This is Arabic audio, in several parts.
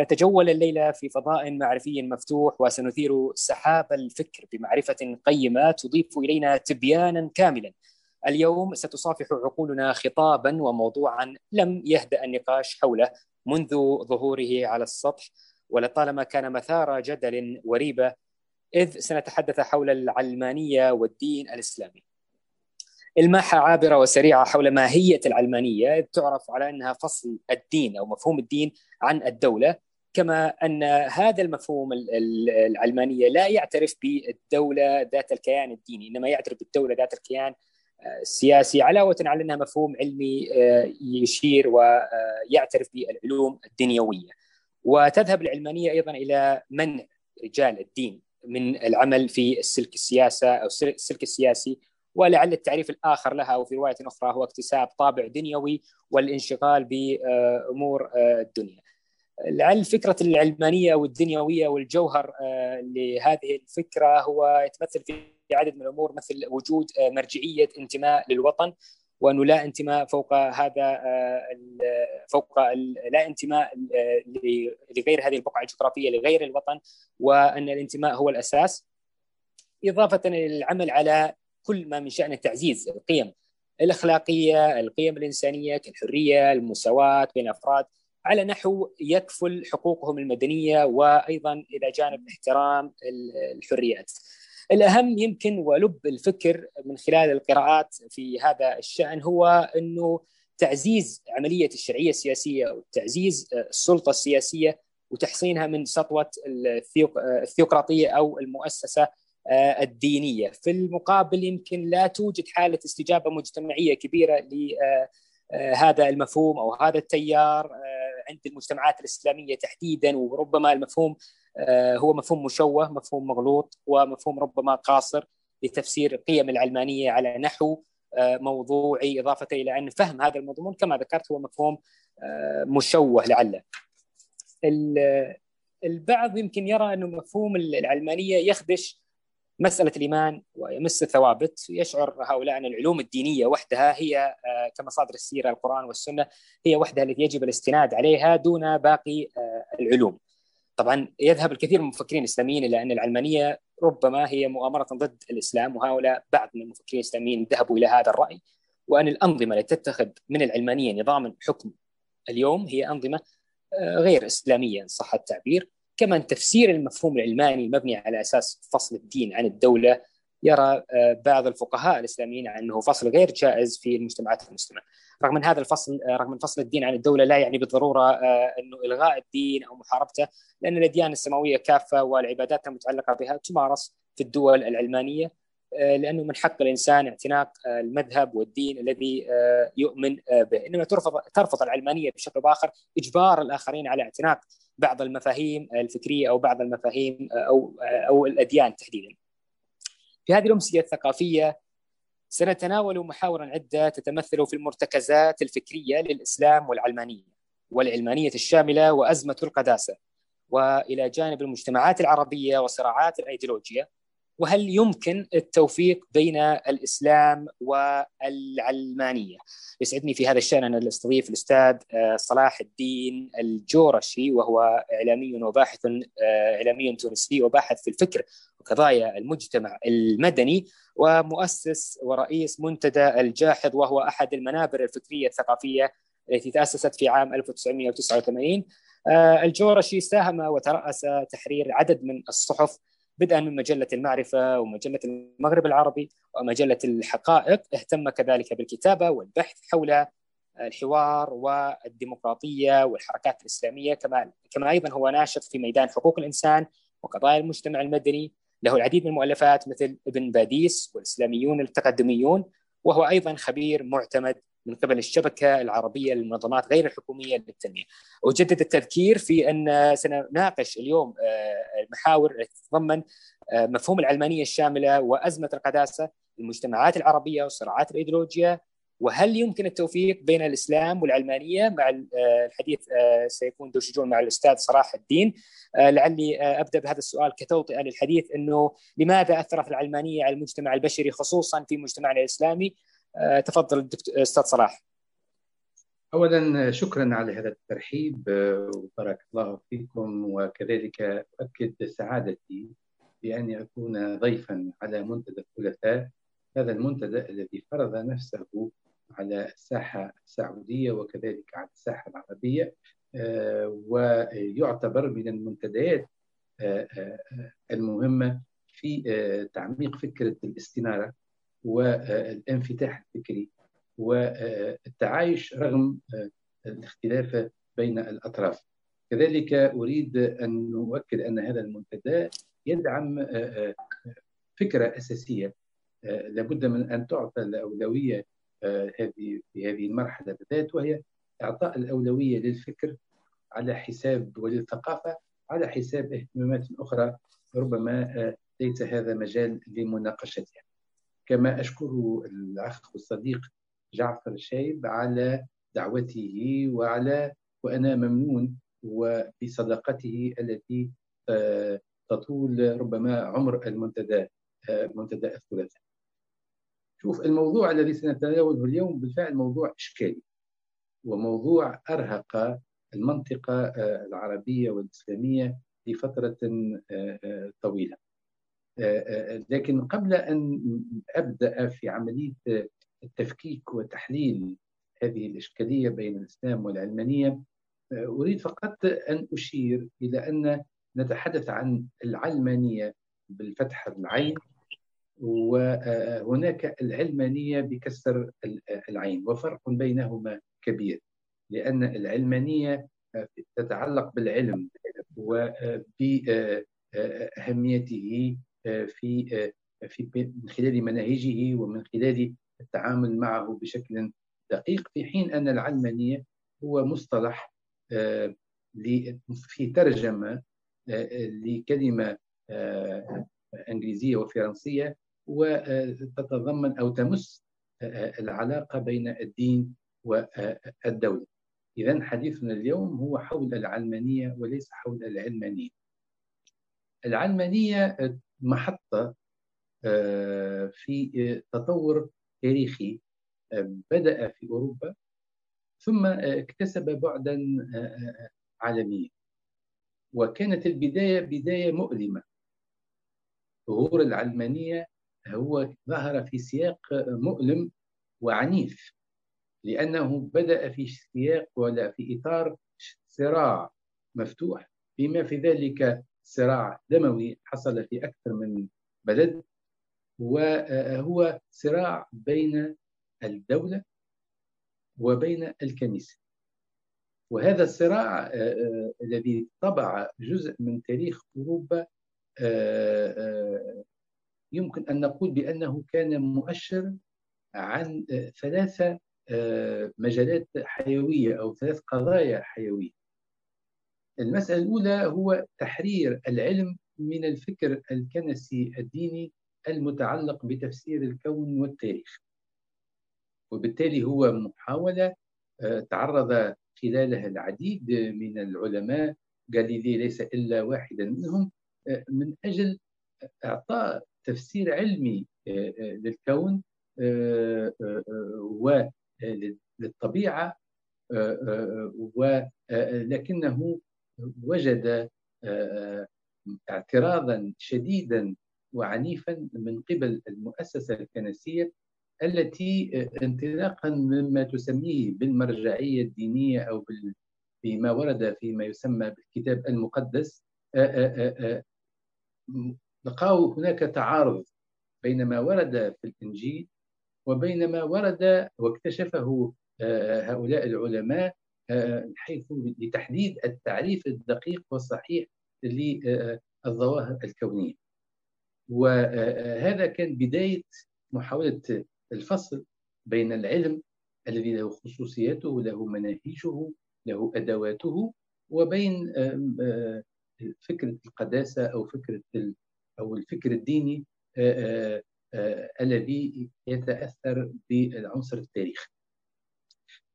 فنتجول الليلة في فضاء معرفي مفتوح وسنثير سحاب الفكر بمعرفة قيمة تضيف إلينا تبيانا كاملا. اليوم ستصافح عقولنا خطابا وموضوعا لم يهدأ النقاش حوله منذ ظهوره على السطح ولطالما كان مثار جدل وريبة إذ سنتحدث حول العلمانية والدين الإسلامي. الماحة عابرة وسريعة حول ماهية العلمانية تعرف على أنها فصل الدين أو مفهوم الدين عن الدولة كما أن هذا المفهوم العلمانية لا يعترف بالدولة ذات الكيان الديني إنما يعترف بالدولة ذات الكيان آه، السياسي علاوة على أنها مفهوم علمي آه، يشير ويعترف بالعلوم الدنيوية. وتذهب العلمانية أيضا إلى منع رجال الدين من العمل في السلك السياسة أو السلك السياسي ولعل التعريف الآخر لها أو في رواية أخرى هو اكتساب طابع دنيوي والانشغال بأمور آه، الدنيا. لعل فكرة العلمانية والدنيوية والجوهر آه، لهذه الفكرة هو يتمثل في عدد من الأمور مثل وجود آه، مرجعية انتماء للوطن وأنه لا انتماء فوق هذا فوق لا انتماء لغير هذه البقعة الجغرافية لغير الوطن وأن الانتماء هو الأساس إضافة إلى العمل على كل ما من شأنه تعزيز القيم الأخلاقية القيم الإنسانية كالحرية المساواة بين الأفراد على نحو يكفل حقوقهم المدنية وأيضا إلى جانب احترام الحريات. الأهم يمكن ولب الفكر من خلال القراءات في هذا الشأن هو أنه تعزيز عملية الشرعية السياسية وتعزيز السلطة السياسية وتحصينها من سطوة الثيوقراطية أو المؤسسة آه، الدينية. في المقابل يمكن لا توجد حالة استجابة مجتمعية كبيرة لهذا المفهوم أو هذا التيار. عند المجتمعات الإسلامية تحديدا وربما المفهوم هو مفهوم مشوه مفهوم مغلوط ومفهوم ربما قاصر لتفسير القيم العلمانية على نحو موضوعي إضافة إلى أن فهم هذا المضمون كما ذكرت هو مفهوم مشوه لعله. البعض يمكن يرى أنه مفهوم العلمانية يخدش مسألة الإيمان ويمس الثوابت يشعر هؤلاء أن العلوم الدينية وحدها هي آه، كمصادر السيرة القرآن والسنة هي وحدها التي يجب الاستناد عليها دون باقي آه، العلوم. طبعا يذهب الكثير من المفكرين الإسلاميين إلى أن العلمانية ربما هي مؤامرة ضد الإسلام وهؤلاء بعض من المفكرين الإسلاميين ذهبوا إلى هذا الرأي وأن الأنظمة التي تتخذ من العلمانية نظاما حكم اليوم هي أنظمة آه، غير إسلامية إن صح التعبير كما أن تفسير المفهوم العلماني المبني على أساس فصل الدين عن الدولة يرى آه، بعض الفقهاء الإسلاميين أنه فصل غير جائز في المجتمعات المسلمة، رغم إن هذا الفصل آه، رغم إن فصل الدين عن الدولة لا يعني بالضرورة آه، إنه إلغاء الدين أو محاربته، لأن الأديان السماوية كافة والعبادات المتعلقة بها تمارس في الدول العلمانية. لأنه من حق الإنسان اعتناق المذهب والدين الذي يؤمن به، إنما ترفض ترفض العلمانية بشكل بآخر إجبار الآخرين على اعتناق بعض المفاهيم الفكرية أو بعض المفاهيم أو أو الأديان تحديدا. في هذه الأمسية الثقافية سنتناول محاورا عدة تتمثل في المرتكزات الفكرية للإسلام والعلمانية والعلمانية الشاملة وأزمة القداسة وإلى جانب المجتمعات العربية وصراعات الايديولوجيا وهل يمكن التوفيق بين الإسلام والعلمانية؟ يسعدني في هذا الشأن أن أستضيف الأستاذ آه، صلاح الدين الجورشي وهو إعلامي وباحث آه، إعلامي تونسي وباحث في الفكر وقضايا المجتمع المدني ومؤسس ورئيس منتدى الجاحظ وهو أحد المنابر الفكرية الثقافية التي تأسست في عام 1989 آه، الجورشي ساهم وترأس تحرير عدد من الصحف بدءا من مجلة المعرفة ومجلة المغرب العربي ومجلة الحقائق اهتم كذلك بالكتابة والبحث حول الحوار والديمقراطية والحركات الإسلامية كما كما أيضا هو ناشط في ميدان حقوق الإنسان وقضايا المجتمع المدني. له العديد من المؤلفات مثل ابن باديس والإسلاميون التقدميون وهو أيضا خبير معتمد من قبل الشبكة العربية للمنظمات غير الحكومية للتنمية. اجدد التذكير في أن سنناقش اليوم آه، المحاور التي تتضمن آه، مفهوم العلمانية الشاملة وأزمة القداسة المجتمعات العربية وصراعات الإيديولوجيا وهل يمكن التوفيق بين الإسلام والعلمانية مع آه، الحديث سيكون ذو شجون مع الأستاذ صلاح الدين لعلي أبدأ بهذا السؤال كتوطئة للحديث إنه لماذا أثرت العلمانية على المجتمع البشري خصوصا في مجتمعنا الإسلامي آه، تفضل أستاذ صلاح. أولا شكرا على هذا الترحيب وبارك الله فيكم وكذلك أؤكد سعادتي بأني أكون ضيفا على منتدى الثلاثاء. هذا المنتدى الذي فرض نفسه على الساحة السعودية وكذلك على الساحة العربية آه، ويعتبر من المنتديات آه، آه، المهمة في تعميق فكرة الاستنارة. والانفتاح الفكري والتعايش رغم الاختلاف بين الأطراف. كذلك أريد أن أؤكد أن هذا المنتدى يدعم فكرة أساسية. لابد من أن تعطى الأولوية هذه في هذه المرحلة بالذات وهي إعطاء الأولوية للفكر على حساب وللثقافة على حساب اهتمامات أخرى ربما ليس هذا مجال لمناقشتها. كما أشكر الأخ والصديق جعفر الشايب على دعوته وعلى وأنا ممنون وبصداقته التي آه، تطول ربما عمر المنتدى آه، منتدى الثلاثاء شوف الموضوع الذي سنتناوله اليوم بالفعل موضوع إشكالي وموضوع أرهق المنطقة آه، العربية والإسلامية لفترة طويلة. لكن قبل أن أبدأ في عملية التفكيك وتحليل هذه الإشكالية بين الإسلام والعلمانية أريد فقط أن أشير إلى أن نتحدث عن العلمانية بالفتح العين وهناك العلمانية بكسر العين وفرق بينهما كبير لأن العلمانية تتعلق بالعلم وبأهميته في في من خلال مناهجه ومن خلال التعامل معه بشكل دقيق في حين أن العلمانية هو مصطلح آه، في ترجمة آه، لكلمة آه، إنجليزية وفرنسية وتتضمن أو تمس العلاقة بين الدين والدولة. إذا حديثنا اليوم هو حول العلمانية وليس حول العلمانية العلمانية محطة في تطور تاريخي آه، بدأ في أوروبا ثم آه، اكتسب بعدا آه، عالميا. وكانت البداية بداية مؤلمة. ظهور العلمانية هو ظهر في سياق مؤلم وعنيف لأنه بدأ في سياق ولا في إطار صراع مفتوح بما في ذلك صراع دموي حصل في أكثر من بلد وهو صراع بين الدولة وبين الكنيسة. وهذا الصراع آه، آه، الذي طبع جزء من تاريخ أوروبا آه، يمكن أن نقول بأنه كان مؤشر عن ثلاثة مجالات حيوية أو ثلاث قضايا حيوية. المسألة الأولى هو تحرير العلم من الفكر الكنسي الديني المتعلق بتفسير الكون والتاريخ. وبالتالي هو محاولة آه، تعرض خلالها العديد من العلماء. غاليلي ليس إلا واحدا منهم آه، من أجل إعطاء تفسير علمي للكون وللطبيعة ولكنه وجد اعتراضا شديدا وعنيفا من قبل المؤسسة الكنسية التي انطلاقا مما تسميه بالمرجعية الدينية أو بما ورد فيما يسمى بالكتاب المقدس لقاوا هناك تعارض بين ما ورد في الإنجيل وبين ما ورد واكتشفه هؤلاء العلماء حيث لتحديد التعريف الدقيق والصحيح للظواهر الكونية. وهذا كان بداية محاولة الفصل بين العلم الذي له خصوصياته له مناهجه له أدواته وبين فكرة القداسة أو فكرة أو الفكر الديني الذي يتأثر بالعنصر التاريخي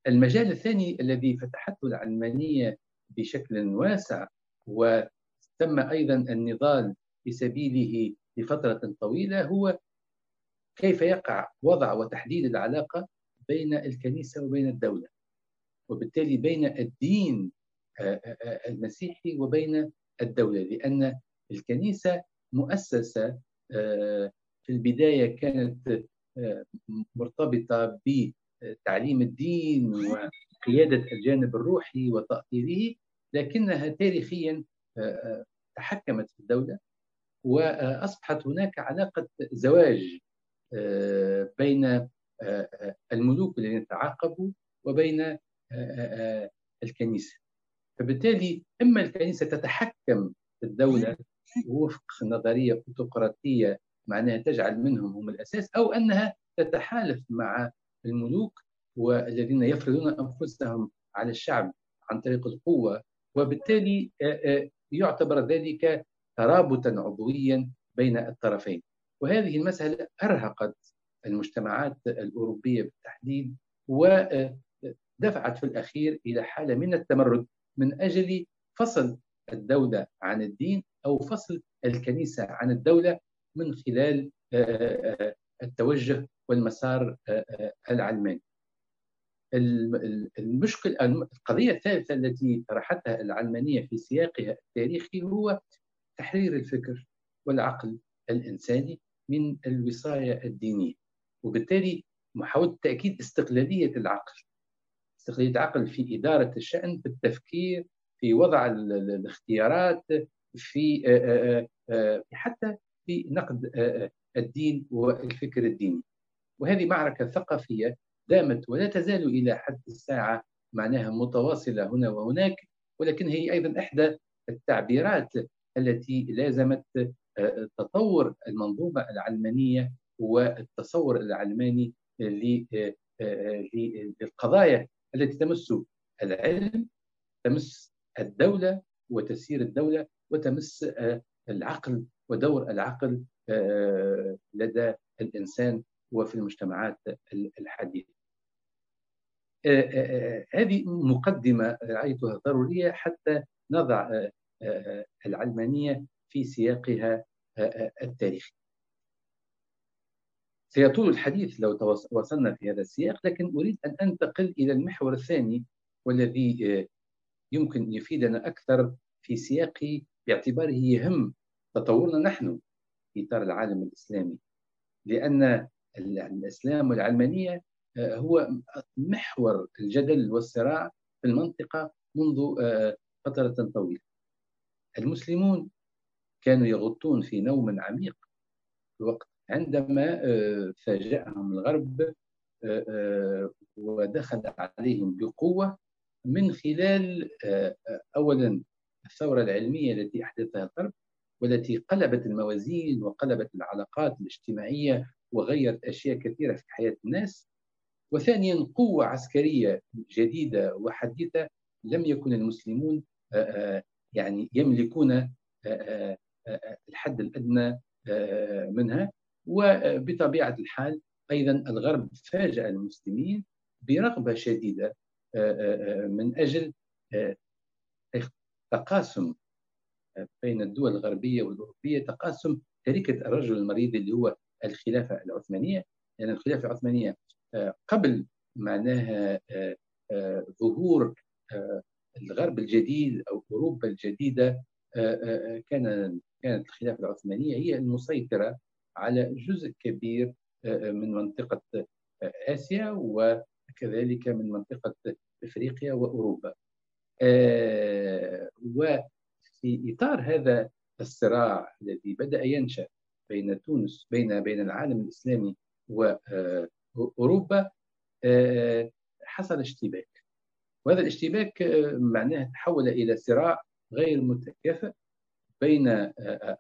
المجال الثاني الذي فتحته العلمانية بشكل واسع وتم أيضا النضال في سبيله لفترة طويلة هو كيف يقع وضع وتحديد العلاقة بين الكنيسة وبين الدولة وبالتالي بين الدين المسيحي وبين الدولة لأن الكنيسة مؤسسة في البداية كانت مرتبطة بتعليم الدين وقيادة الجانب الروحي وتأطيره لكنها تاريخيا تحكمت في الدولة وأصبحت هناك علاقة زواج بين الملوك الذين تعاقبوا وبين الكنيسة. فبالتالي إما الكنيسة تتحكم في الدولة وفق نظرية أوتقراطية معناها تجعل منهم هم الأساس أو أنها تتحالف مع الملوك والذين يفرضون أنفسهم على الشعب عن طريق القوة وبالتالي يعتبر ذلك ترابطا عضويا بين الطرفين. وهذه المسألة أرهقت المجتمعات الأوروبية بالتحديد ودفعت في الأخير إلى حالة من التمرد من أجل فصل الدولة عن الدين أو فصل الكنيسة عن الدولة من خلال التوجه والمسار العلماني. المشكل القضية الثالثة التي طرحتها العلمانية في سياقها التاريخي هو تحرير الفكر والعقل الإنساني من الوصاية الدينية. وبالتالي محاولة تأكيد استقلالية العقل استقلالية العقل في إدارة الشأن في التفكير في وضع الاختيارات في حتى في نقد الدين والفكر الديني. وهذه معركة ثقافية دامت ولا تزال إلى حد الساعة معناها متواصلة هنا وهناك ولكن هي أيضا إحدى التعبيرات التي لازمت تطور المنظومة العلمانية والتصور العلماني للقضايا التي تمس العلم تمس الدولة وتسيير الدولة وتمس العقل ودور العقل لدى الإنسان وفي المجتمعات الحديثة هذه مقدمة رأيتها ضرورية حتى نضع العلمانية في سياقها التاريخي. سيطول الحديث لو وصلنا في هذا السياق لكن أريد أن أنتقل إلى المحور الثاني والذي يمكن يفيدنا أكثر في سياق باعتباره يهم تطورنا نحن في إطار العالم الإسلامي. لأن الإسلام والعلمانية هو محور الجدل والصراع في المنطقة منذ فترة طويلة. المسلمون كانوا يغطون في نوم عميق في وقت عندما فاجأهم الغرب ودخل عليهم بقوة من خلال أولا الثورة العلمية التي أحدثها الغرب والتي قلبت الموازين وقلبت العلاقات الاجتماعية وغيرت أشياء كثيرة في حياة الناس. وثانيا قوة عسكرية جديدة وحديثة لم يكن المسلمون يعني يملكون الحد الأدنى منها. وبطبيعة الحال أيضا الغرب فاجأ المسلمين برغبة شديدة من أجل تقاسم بين الدول الغربية والأوروبية تقاسم تركة الرجل المريض اللي هو الخلافة العثمانية لأن يعني الخلافة العثمانية قبل معناها ظهور الغرب الجديد أو أوروبا الجديدة كان كانت الخلافة العثمانية هي المسيطرة على جزء كبير من منطقة آسيا وكذلك من منطقة إفريقيا وأوروبا. وفي إطار هذا الصراع الذي بدأ ينشأ بين تونس بين بين العالم الإسلامي وأوروبا حصل اشتباك. وهذا الاشتباك معناه تحول إلى صراع غير متكافئ بين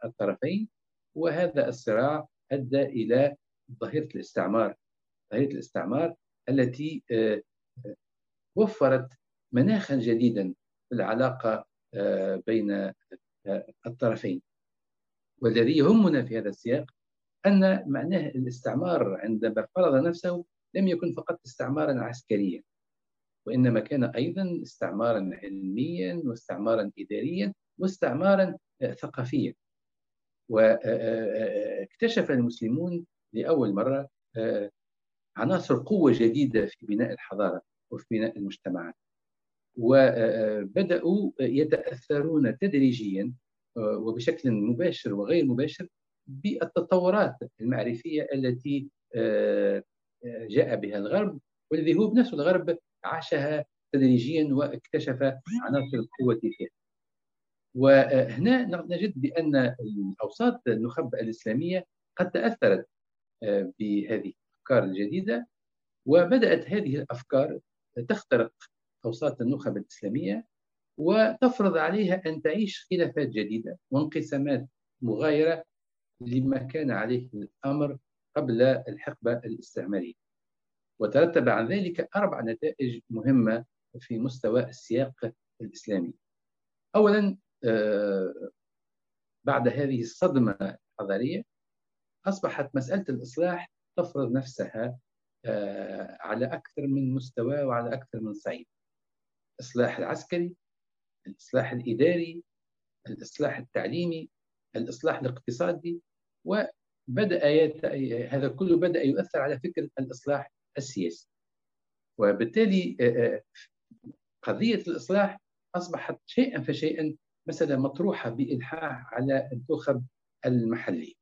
الطرفين وهذا الصراع أدى إلى ظاهرة الاستعمار. ظاهرة الاستعمار التي وفرت مناخا جديدا في العلاقة بين الطرفين. والذي يهمنا في هذا السياق أن معناه الاستعمار عندما فرض نفسه لم يكن فقط استعمارا عسكريا وإنما كان أيضا استعمارا علميا واستعمارا اداريا واستعمارا ثقافيا. واكتشف المسلمون لأول مرة عناصر قوة جديدة في بناء الحضارة وفي بناء المجتمعات. وبدأوا يتأثرون تدريجيا وبشكل مباشر وغير مباشر بالتطورات المعرفية التي جاء بها الغرب والذي هو بنفسه الغرب عاشها تدريجيا واكتشف عناصر القوة فيها. وهنا نجد بأن الأوساط النخب الإسلامية قد تأثرت بهذه الأفكار الجديدة وبدأت هذه الأفكار تخترق أوساط النخب الإسلامية وتفرض عليها أن تعيش خلافات جديدة وانقسامات مغايرة لما كان عليه الأمر قبل الحقبة الاستعمارية. وترتب عن ذلك أربع نتائج مهمة في مستوى السياق الإسلامي. أولا آه، بعد هذه الصدمة الحضارية أصبحت مسألة الإصلاح تفرض نفسها آه، على أكثر من مستوى وعلى أكثر من صعيد. الإصلاح العسكري الإصلاح الإداري الإصلاح التعليمي الإصلاح الاقتصادي وبدأ هذا كله بدأ يؤثر على فكرة الإصلاح السياسي. وبالتالي قضية الإصلاح أصبحت شيئا فشيئا مسألة مطروحة بإلحاح على النخب المحلي.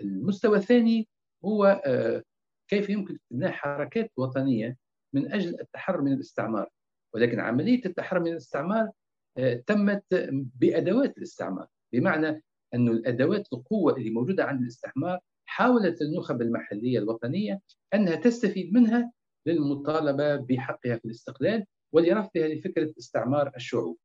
المستوى الثاني هو كيف يمكن ابناء حركات وطنية من أجل التحرر من الاستعمار. ولكن عملية التحرر من الاستعمار آه، تمت بأدوات الاستعمار بمعنى أن الأدوات القوة اللي موجودة عند الاستعمار حاولت النخب المحلية الوطنية أنها تستفيد منها للمطالبة بحقها في الاستقلال ولرفضها لفكرة استعمار الشعوب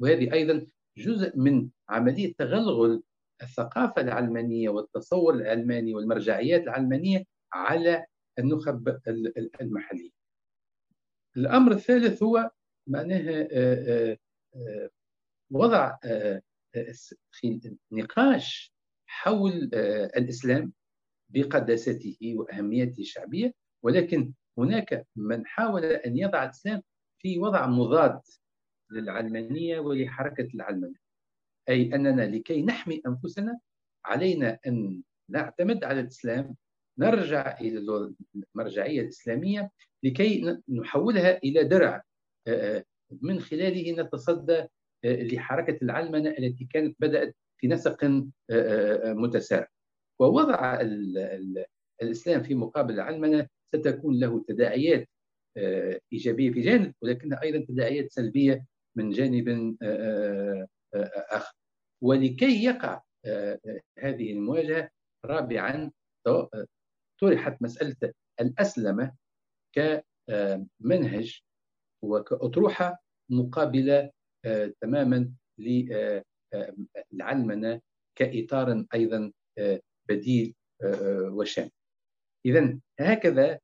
وهذه أيضا جزء من عملية تغلغل الثقافة العلمانية والتصور العلماني والمرجعيات العلمانية على النخب المحلية. الأمر الثالث هو معناها آه، آه، آه، وضع نقاش حول الإسلام بقداسته وأهميته الشعبية ولكن هناك من حاول أن يضع الإسلام في وضع مضاد للعلمانية ولحركة العلمانية. أي أننا لكي نحمي أنفسنا علينا أن نعتمد على الإسلام نرجع إلى المرجعية الإسلامية لكي نحولها إلى درع آه، آه، من خلاله نتصدى آه، لحركة العلمنة التي كانت بدأت في نسق متسارع. ووضع الإسلام في مقابل العلمنة ستكون له تداعيات إيجابية في جانب ولكنها أيضا تداعيات سلبية من جانب آخر. ولكي يقع هذه المواجهة رابعا طرحت مسألة الأسلمة كمنهج وكأطروحة مقابلة آه، تماما للعلمنة كإطار أيضا آه، بديل آه، وشامل إذا هكذا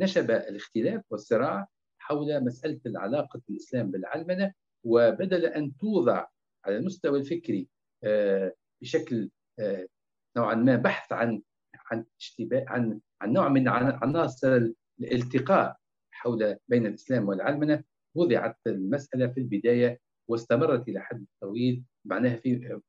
نشب الاختلاف والصراع حول مسألة العلاقة الإسلام بالعلمنة وبدل أن توضع على المستوى الفكري بشكل نوعا ما بحث عن عن اشتباه عن عن نوع من عناصر الالتقاء حول بين الإسلام والعلمنه وضعت المسألة في البداية واستمرت إلى حد طويل معناها في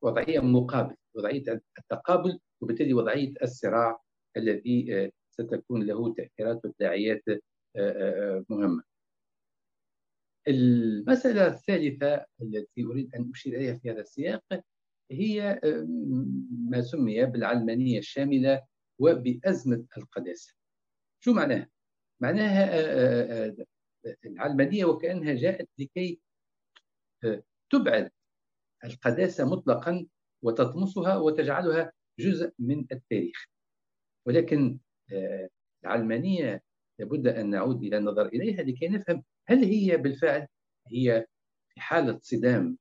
كوضعية مقابل وضعية التقابل وبالتالي وضعية الصراع الذي آه، ستكون له تأثيرات وتداعيات آه، آه، مهمة. المسألة الثالثة التي أريد أن أشير إليها في هذا السياق هي ما سمي بالعلمانية الشاملة وبأزمة القداسة شو معناها؟ معناها العلمانية وكأنها جاءت لكي تبعد القداسة مطلقا وتطمسها وتجعلها جزء من التاريخ ولكن العلمانية لابد أن نعود إلى النظر إليها لكي نفهم هل هي بالفعل هي في حالة صدام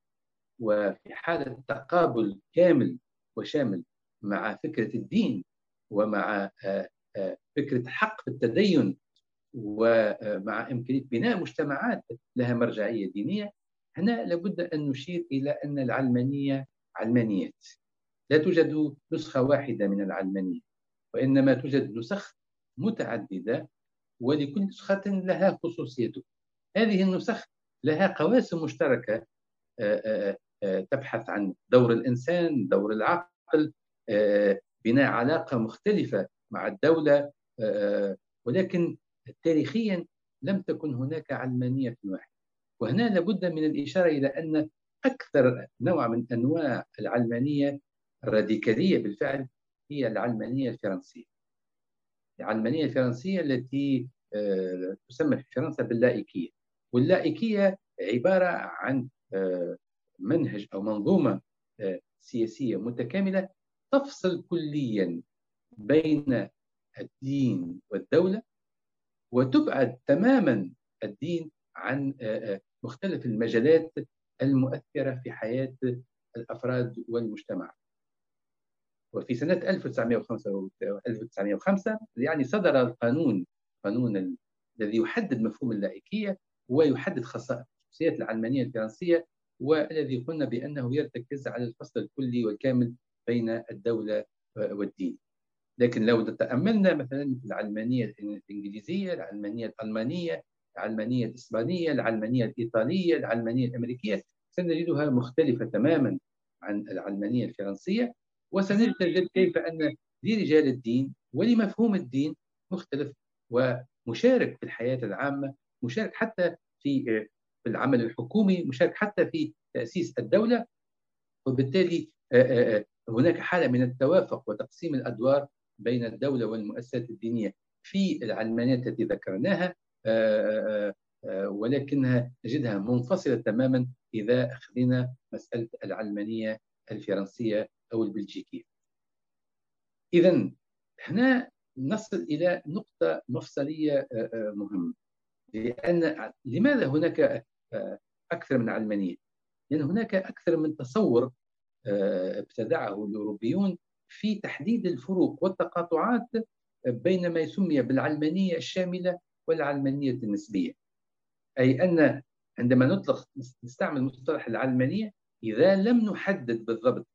وفي حالة تقابل كامل وشامل مع فكرة الدين ومع آه، آه، فكرة حق التدين ومع إمكانية بناء مجتمعات لها مرجعية دينية هنا لابد أن نشير إلى أن العلمانية علمانيات. لا توجد نسخة واحدة من العلمانية وإنما توجد نسخ متعددة ولكل نسخة لها خصوصيته. هذه النسخ لها قواسم مشتركة آه، تبحث عن دور الإنسان، دور العقل، آه، بناء علاقة مختلفة مع الدولة آه، ولكن تاريخيا لم تكن هناك علمانية واحدة. وهنا لابد من الإشارة إلى أن أكثر نوع من أنواع العلمانية الراديكالية بالفعل هي العلمانية الفرنسية. العلمانية الفرنسية التي آه، تسمى في فرنسا باللائكية. واللائكية عبارة عن آه، منهج أو منظومة آه، سياسية متكاملة تفصل كليا بين الدين والدولة وتبعد تماما الدين عن مختلف المجالات المؤثرة في حياة الأفراد والمجتمع. وفي سنة 1905 1905 يعني صدر القانون قانون الذي يحدد مفهوم اللائكية ويحدد خصائص العلمانية الفرنسية والذي قلنا بأنه يرتكز على الفصل الكلي والكامل بين الدولة والدين. لكن لو تأملنا مثلا في العلمانية الإنجليزية العلمانية الألمانية العلمانية الإسبانية العلمانية الإيطالية العلمانية الأمريكية سنجدها مختلفة تماما عن العلمانية الفرنسية وسنجد كيف أن لرجال الدين ولمفهوم الدين مختلف ومشارك في الحياة العامة مشارك حتى في في العمل الحكومي مشارك حتى في تأسيس الدولة وبالتالي هناك حالة من التوافق وتقسيم الأدوار بين الدولة والمؤسسات الدينية في العلمانيات التي ذكرناها ولكنها نجدها منفصلة تماما إذا أخذنا مسألة العلمانية الفرنسية أو البلجيكية. إذا هنا نصل إلى نقطة مفصلية مهمة. لأن لماذا هناك أكثر من علمانية؟ لأن هناك أكثر من تصور ابتدعه الأوروبيون في تحديد الفروق والتقاطعات بين ما يسمى بالعلمانية الشاملة والعلمانية النسبية أي أن عندما نطلق نستعمل مصطلح العلمانية إذا لم نحدد بالضبط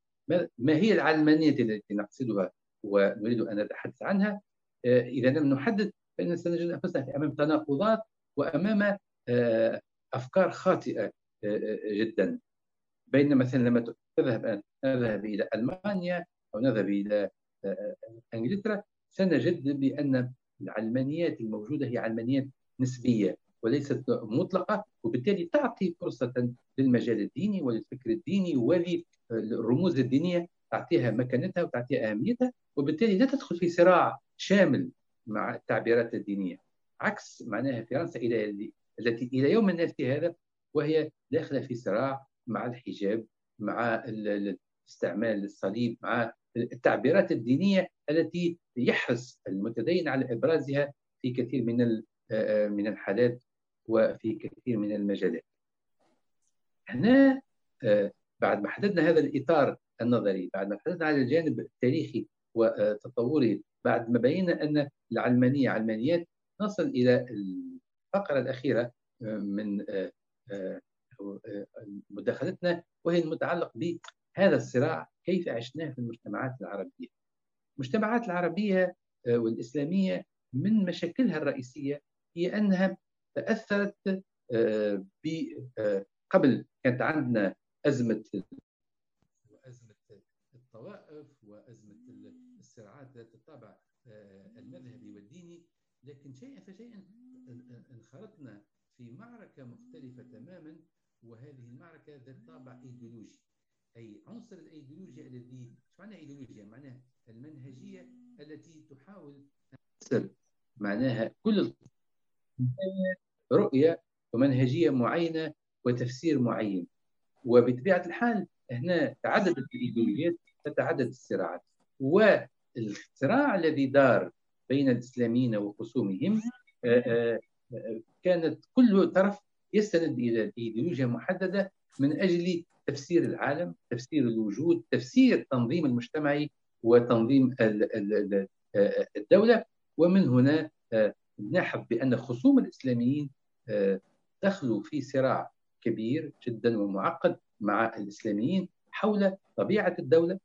ما هي العلمانية التي نقصدها ونريد أن نتحدث عنها آه، إذا لم نحدد فإننا سنجد أنفسنا أمام تناقضات وأمام آه، أفكار خاطئة آه، جدا. بين مثلا لما تذهب نذهب إلى ألمانيا أو نذهب إلى إنجلترا سنجد بأن العلمانيات الموجودة هي علمانيات نسبية وليست مطلقة وبالتالي تعطي فرصة للمجال الديني وللفكر الديني وللرموز الدينية تعطيها مكانتها وتعطيها أهميتها وبالتالي لا تدخل في صراع شامل مع التعبيرات الدينية. عكس معناها فرنسا إلى التي إلى يومنا في هذا وهي داخلة في صراع مع الحجاب مع استعمال الصليب مع التعبيرات الدينية التي يحرص المتدين على إبرازها في كثير من من الحالات وفي كثير من المجالات. هنا آه، بعد ما حددنا هذا الإطار النظري بعد ما حددنا على الجانب التاريخي وتطوري بعد ما بينا أن العلمانية علمانيات نصل إلى الفقرة الأخيرة آه، من آه، مداخلتنا وهي المتعلق بهذا الصراع كيف عشناه في المجتمعات العربية. المجتمعات العربية والإسلامية من مشاكلها الرئيسية هي أنها آه، آه، قبل كانت عندنا أزمة وازمه الطوائف وأزمة الصراعات ذات الطابع آه، المذهبي والديني لكن شيئا فشيئا انخرطنا في معركة مختلفة تماما وهذه المعركة ذات طابع إيديولوجي. أي عنصر الايديولوجيا الذي معنى إيديولوجيا؟ معناها المنهجية التي تحاول أن معناها كل رؤية ومنهجية معينة وتفسير معين. وبطبيعة الحال هنا تعددت الإيديولوجيات تتعدد الصراعات. والصراع الذي دار بين الإسلاميين وخصومهم كانت كل طرف يستند إلى الإيديولوجيا محددة من أجل تفسير العالم تفسير الوجود تفسير التنظيم المجتمعي وتنظيم الدولة. ومن هنا نلاحظ بأن خصوم الإسلاميين آه، دخلوا في صراع كبير جدا ومعقد مع الإسلاميين حول طبيعة الدولة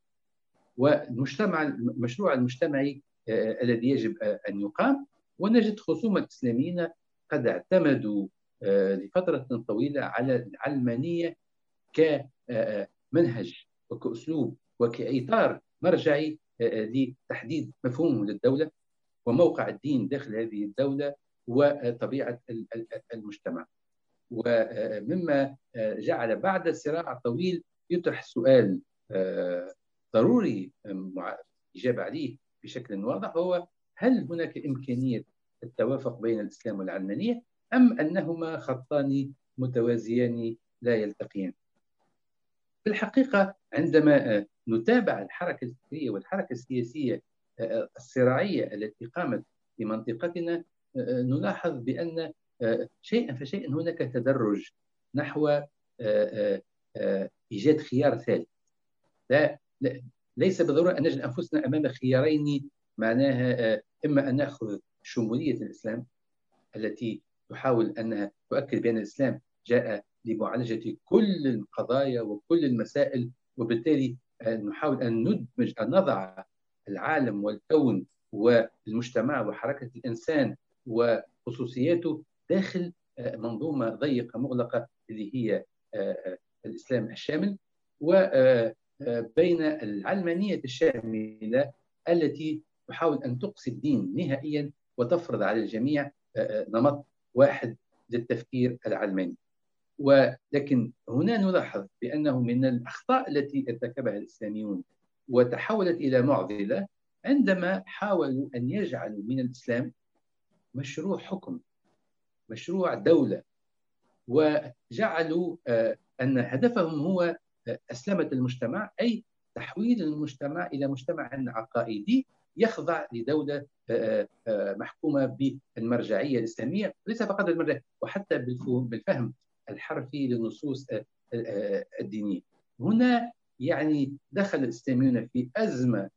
والمجتمع المشروع المجتمعي آه، الذي يجب أن يقام. ونجد خصوم الإسلاميين قد اعتمدوا آه، لفترة طويلة على العلمانية كمنهج وكأسلوب وكإطار مرجعي لتحديد مفهوم للدولة وموقع الدين داخل هذه الدولة وطبيعة المجتمع. ومما جعل بعد صراع طويل يطرح سؤال ضروري الاجابه عليه بشكل واضح هو هل هناك إمكانية التوافق بين الإسلام والعلمانية أم أنهما خطان متوازيان لا يلتقيان؟ في الحقيقة عندما نتابع الحركة الفكرية والحركة السياسية الصراعية التي قامت في منطقتنا نلاحظ بأن شيئا فشيئا هناك تدرج نحو إيجاد خيار ثالث لا, ليس بالضرورة أن نجد أنفسنا أمام خيارين معناها إما أن نأخذ شمولية الإسلام التي تحاول انها تؤكد بأن الإسلام جاء لمعالجة كل القضايا وكل المسائل وبالتالي نحاول أن ندمج أن نضع العالم والكون والمجتمع وحركة الإنسان وخصوصياته داخل منظومة ضيقة مغلقة اللي هي الإسلام الشامل وبين العلمانية الشاملة التي تحاول أن تقصي الدين نهائيا وتفرض على الجميع نمط واحد للتفكير العلماني. ولكن هنا نلاحظ بأنه من الأخطاء التي ارتكبها الإسلاميون وتحولت إلى معضلة عندما حاولوا أن يجعلوا من الإسلام مشروع حكم مشروع دولة. وجعلوا أن هدفهم هو أسلمة المجتمع أي تحويل المجتمع إلى مجتمع عقائدي يخضع لدولة محكومة بالمرجعية الإسلامية ليس فقط المرجعية وحتى بالفهم الحرفي للنصوص الدينية. هنا يعني دخل الإسلاميون في أزمة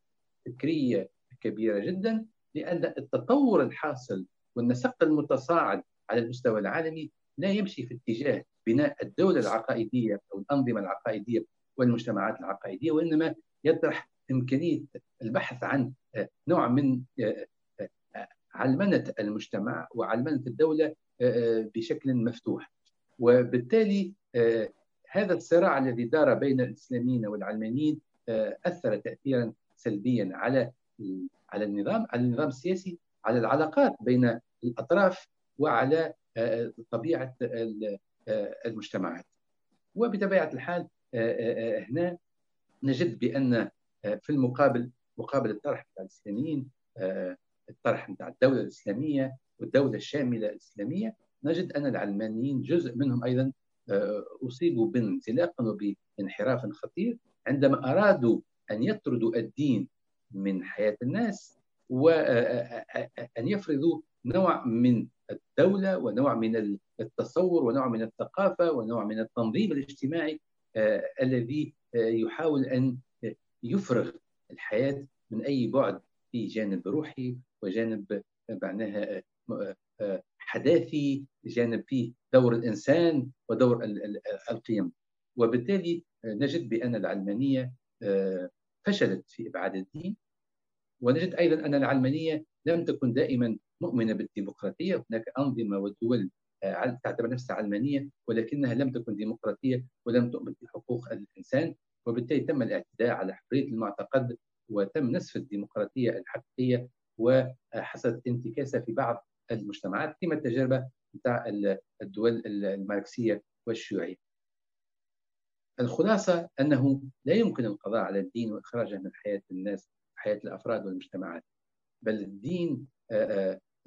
فكرية كبيرة جدا لأن التطور الحاصل والنسق المتصاعد على المستوى العالمي لا يمشي في اتجاه بناء الدولة العقائدية أو الأنظمة العقائدية والمجتمعات العقائدية وإنما يطرح إمكانية البحث عن نوع من علمنة المجتمع وعلمنة الدولة بشكل مفتوح. وبالتالي هذا الصراع الذي دار بين الإسلاميين والعلمانيين أثر تاثيرا سلبيا على على النظام على النظام السياسي على العلاقات بين الأطراف وعلى طبيعة المجتمعات. وبطبيعة الحال هنا نجد بأن في المقابل مقابل الطرح بتاع الإسلاميين الطرح بتاع الدولة الإسلامية والدولة الشاملة الإسلامية نجد أن العلمانيين جزء منهم أيضا أصيبوا بانزلاق وبانحراف خطير عندما أرادوا أن يطردوا الدين من حياة الناس وان يفرضوا نوع من الدولة ونوع من التصور ونوع من الثقافة ونوع من التنظيم الاجتماعي الذي يحاول أن يفرغ الحياة من أي بعد في جانب روحي وجانب معناها حداثي جانب فيه دور الإنسان ودور القيم. وبالتالي نجد بأن العلمانية فشلت في إبعاد الدين. ونجد أيضا أن العلمانية لم تكن دائما مؤمنة بالديمقراطية. هناك أنظمة ودول تعتبر نفسها علمانية ولكنها لم تكن ديمقراطية ولم تؤمن بحقوق الإنسان. وبالتالي تم الاعتداء على حرية المعتقد وتم نسف الديمقراطية الحقيقية وحصلت انتكاسة في بعض المجتمعات كما التجربة بتاع الدول الماركسية والشيوعية. الخلاصة أنه لا يمكن القضاء على الدين وإخراجه من حياة الناس حياة الأفراد والمجتمعات بل الدين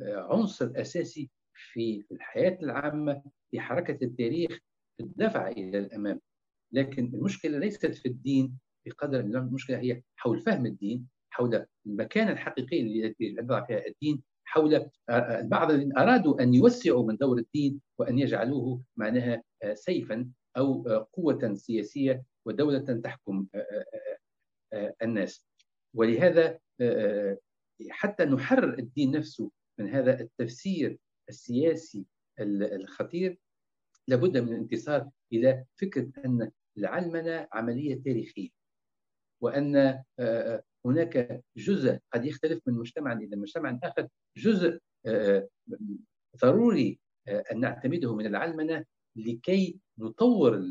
عنصر أساسي في الحياة العامة في حركة التاريخ في الدفع إلى الأمام لكن المشكلة ليست في الدين بقدر المشكلة هي حول فهم الدين حول المكانه الحقيقيه التي يضع فيها الدين حول البعض الذين أرادوا أن يوسعوا من دور الدين وأن يجعلوه معناها سيفا أو قوة سياسية ودولة تحكم الناس. ولهذا حتى نحرر الدين نفسه من هذا التفسير السياسي الخطير لابد من الانتصار إلى فكرة أن العلمنه عملية تاريخية وأن هناك جزء قد يختلف من مجتمع إلى مجتمع آخر جزء ضروري أن نعتمده من العلمنه لكي نطور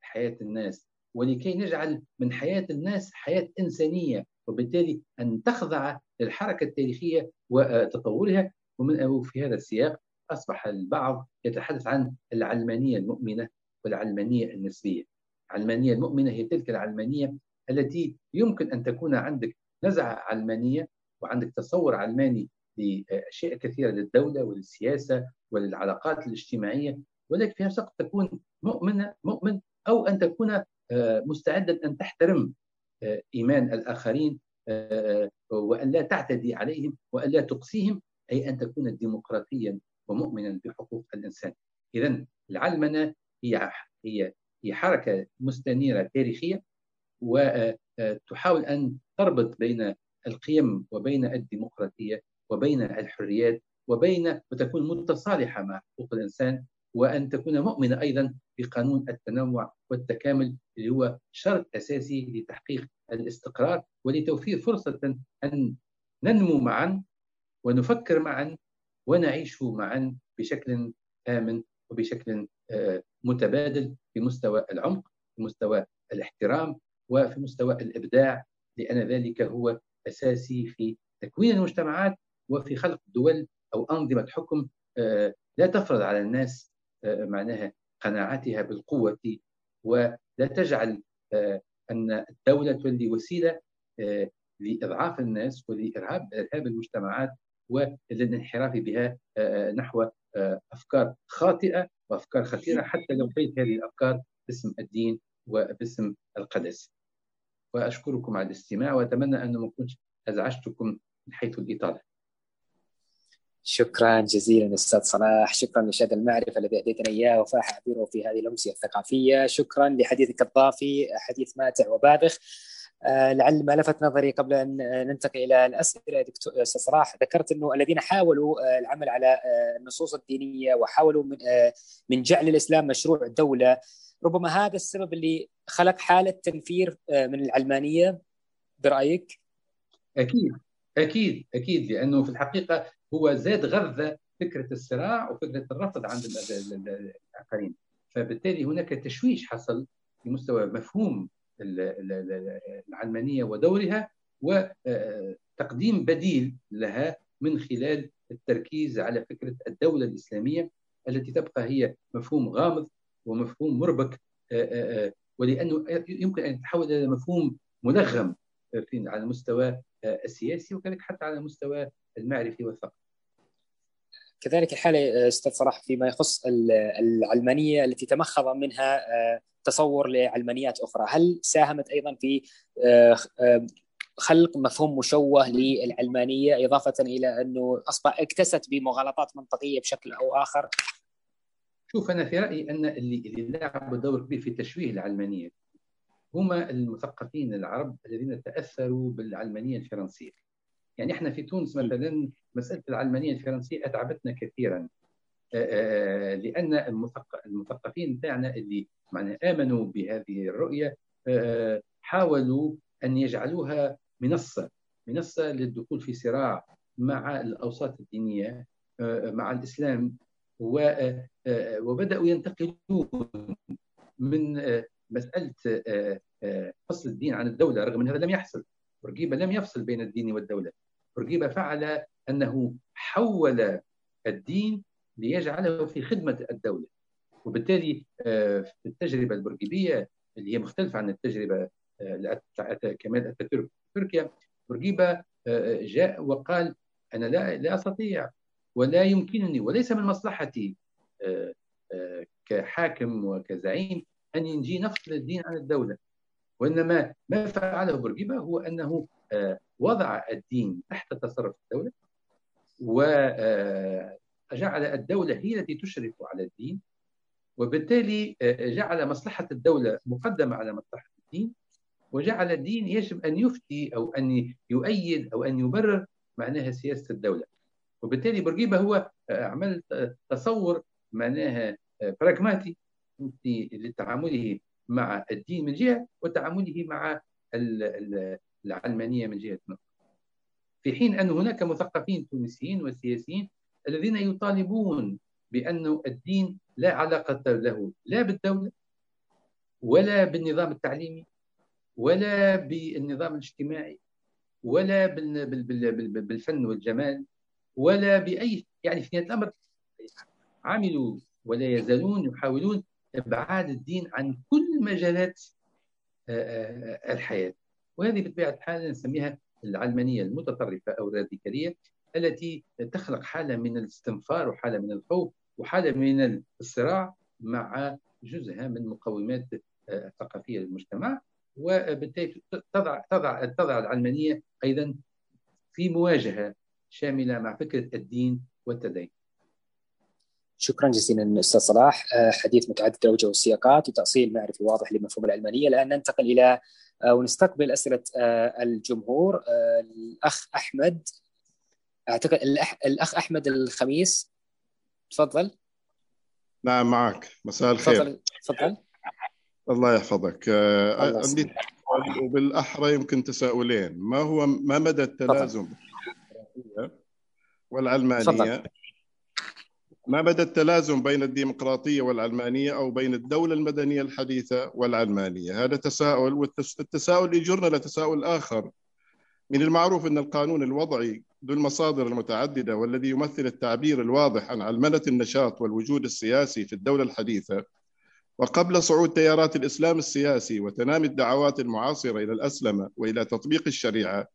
حياة الناس ولكي نجعل من حياة الناس حياة إنسانية وبالتالي أن تخضع للحركة التاريخية وتطورها. ومن في هذا السياق أصبح البعض يتحدث عن العلمانية المؤمنة. والعلمانية النسبية. العلمانيه المؤمنة هي تلك العلمانية التي يمكن أن تكون عندك نزعة علمانية وعندك تصور علماني لأشياء كثيرة للدولة وللسياسة وللعلاقات الاجتماعية ولكن في نفس الوقت تكون مؤمن مؤمن أو أن تكون آه، مستعدا أن تحترم آه، إيمان الآخرين آه، وأن لا تعتدي عليهم وأن لا تقصيهم أي أن تكون ديمقراطيا ومؤمنا بحقوق الإنسان. اذا العلمنه هي هي هي حركة مستنيرة تاريخية وتحاول أن تربط بين القيم وبين الديمقراطية وبين الحريات وبين وتكون متصالحة مع حقوق الإنسان وأن تكون مؤمنة أيضا بقانون التنوع والتكامل اللي هو شرط أساسي لتحقيق الاستقرار ولتوفير فرصة أن ننمو معا ونفكر معا ونعيش معا بشكل آمن وبشكل آه، متبادل في مستوى العمق في مستوى الاحترام وفي مستوى الإبداع لأن ذلك هو أساسي في تكوين المجتمعات وفي خلق دول أو أنظمة حكم آه، لا تفرض على الناس آه، معناها قناعاتها بالقوة ولا تجعل آه، أن الدولة تولي وسيلة لإضعاف الناس ولإرهاب إرهاب المجتمعات وللانحراف بها نحو أفكار خاطئة وأفكار خطيرة حتى لو كانت هذه الأفكار باسم الدين وباسم القداسه. وأشكركم على الاستماع وأتمنى أن ما كنتش أزعجتكم من حيث الإطالة. شكرا جزيلا أستاذ صلاح شكرا لشهد المعرفة الذي أهديتنا إياه وفاح عبيره في هذه الأمسية الثقافية شكرا لحديثك الضافي حديث ماتع وباذخ لعل ما لفت نظري قبل أن ننتقل إلى الأسئلة دكتور أستاذ صلاح ذكرت إنه الذين حاولوا آه العمل على آه النصوص الدينية وحاولوا من آه، من جعل الإسلام مشروع دولة ربما هذا السبب اللي خلق حالة تنفير آه، من العلمانية؟ برأيك؟ أكيد أكيد أكيد لأنه في الحقيقة هو زاد غذى فكرة الصراع وفكرة الرفض عند الآخرين. فبالتالي هناك تشويش حصل في مستوى مفهوم العلمانية ودورها وتقديم بديل لها من خلال التركيز على فكرة الدولة الإسلامية التي تبقى هي مفهوم غامض ومفهوم مربك ولأنه يمكن أن يتحول إلى مفهوم ملغم في على المستوى السياسي وكذلك حتى على المستوى المعرفي والثقافي. كذلك الحالة أستاذ صلاح فيما يخص العلمانية التي تمخض منها آه، تصور لعلمانيات أخرى، هل ساهمت أيضا في آه، آه، خلق مفهوم مشوه للعلمانية إضافة إلى أنه اصبح اكتست بمغالطات منطقية بشكل أو آخر؟ شوف أنا في رأيي أن اللي اللي لعبوا دور كبير في تشويه العلمانية هما المثقفين العرب الذين تأثروا بالعلمانية الفرنسية. يعني إحنا في تونس مثلا مسألة العلمانية الفرنسية أتعبتنا كثيرا. لأن المثقفين بتاعنا اللي معنى آمنوا بهذه الرؤية حاولوا أن يجعلوها منصة منصة للدخول في صراع مع الأوساط الدينية مع الإسلام. وبدأوا ينتقلون من مسألة فصل الدين عن الدولة رغم إن هذا لم يحصل بورقيبه لم يفصل بين الدين والدولة. بورقيبه فعل أنه حول الدين ليجعله في خدمة الدولة. وبالتالي في التجربة البورقيبيه اللي هي مختلفة عن التجربة كمال أتاتورك في تركيا بورقيبه جاء وقال أنا لا لا أستطيع ولا يمكنني وليس من مصلحتي كحاكم وكزعيم أن ينجي نفصل الدين عن الدولة. وإنما ما فعله بورقيبه هو آه، وضع الدين تحت تصرف الدولة وجعل آه، الدولة هي التي تشرف على الدين وبالتالي آه، جعل مصلحة الدولة مقدمة على مصلحة الدين وجعل الدين يجب أن يفتي أو أن يؤيد أو أن يبرر معناها سياسة الدولة. وبالتالي بورقيبة هو عمل تصور معناها براغماتي لتعامله مع الدين من جهة وتعامله مع العلمانية من جهة أخرى. في حين أن هناك مثقفين تونسيين وسياسيين الذين يطالبون بأن الدين لا علاقة له لا بالدولة ولا بالنظام التعليمي ولا بالنظام الاجتماعي ولا بالفن والجمال ولا بأي يعني في نهاية الأمر عملوا ولا يزالون يحاولون إبعاد الدين عن كل مجالات الحياة وهذه بطبيعه الحال نسميها العلمانية المتطرفة أو الراديكالية التي تخلق حالة من الاستنفار وحالة من الخوف وحالة من الصراع مع جزء من مقومات الثقافية للمجتمع. وبالتالي تضع تضع تضع العلمانية أيضا في مواجهة شاملة مع فكره الدين والتدين. شكرا جزيلا أستاذ صلاح. حديث متعدد الاوجه والسياقات وتأصيل معرفي واضح لمفهوم العلمانية. الآن ننتقل إلى ونستقبل أسئلة الجمهور. الأخ أحمد أعتقد الأخ أحمد الخميس. تفضل. نعم معك. مساء الخير. تفضل تفضل. الله يحفظك. عندي وبالأحرى يمكن تساؤلين. ما هو ما مدى التلازم؟ والعلمانية. فضل. ما مدى التلازم بين الديمقراطية والعلمانية أو بين الدولة المدنية الحديثة والعلمانية؟ هذا تساؤل والتساؤل يجرنا لتساؤل آخر. من المعروف أن القانون الوضعي ذو المصادر المتعددة والذي يمثل التعبير الواضح عن علمنة النشاط والوجود السياسي في الدولة الحديثة وقبل صعود تيارات الإسلام السياسي وتنامي الدعوات المعاصرة إلى الأسلمة وإلى تطبيق الشريعة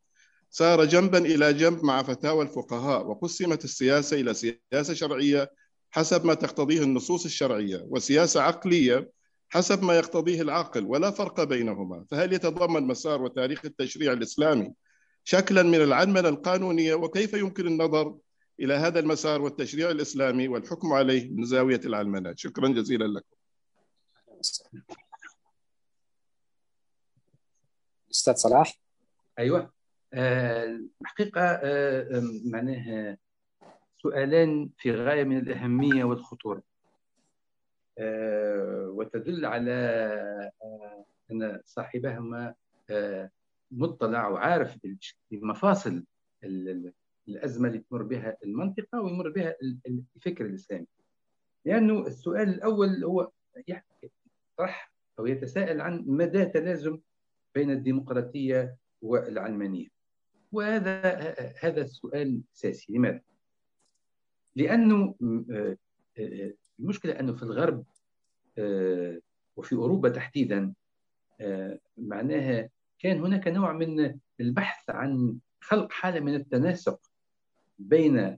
سار جنبا إلى جنب مع فتاوى الفقهاء وقسمت السياسة إلى سياسة شرعية حسب ما تقتضيه النصوص الشرعية وسياسة عقلية حسب ما يقتضيه العقل ولا فرق بينهما. فهل يتضمن مسار وتاريخ التشريع الإسلامي شكلا من العلمنه القانونية؟ وكيف يمكن النظر إلى هذا المسار والتشريع الإسلامي والحكم عليه من زاوية العلمنه شكرا جزيلا لكم. أستاذ صلاح؟ أيوه. الحقيقة آه، آه، معناه سؤالان في غاية من الأهمية والخطورة. آه، وتدل على أن صاحبهما مطلع وعارف بمفاصل الأزمة اللي تمر بها المنطقة ويمر بها الفكر الإسلامي. لأنه السؤال الأول هو يطرح أو يتساءل عن مدى تلازم بين الديمقراطية والعلمانية. وهذا هذا السؤال أساسي. لماذا؟ لأنه آه، آه، المشكلة أنه في الغرب آه، وفي أوروبا تحديدا معناها كان هناك نوع من البحث عن خلق حالة من التناسق بين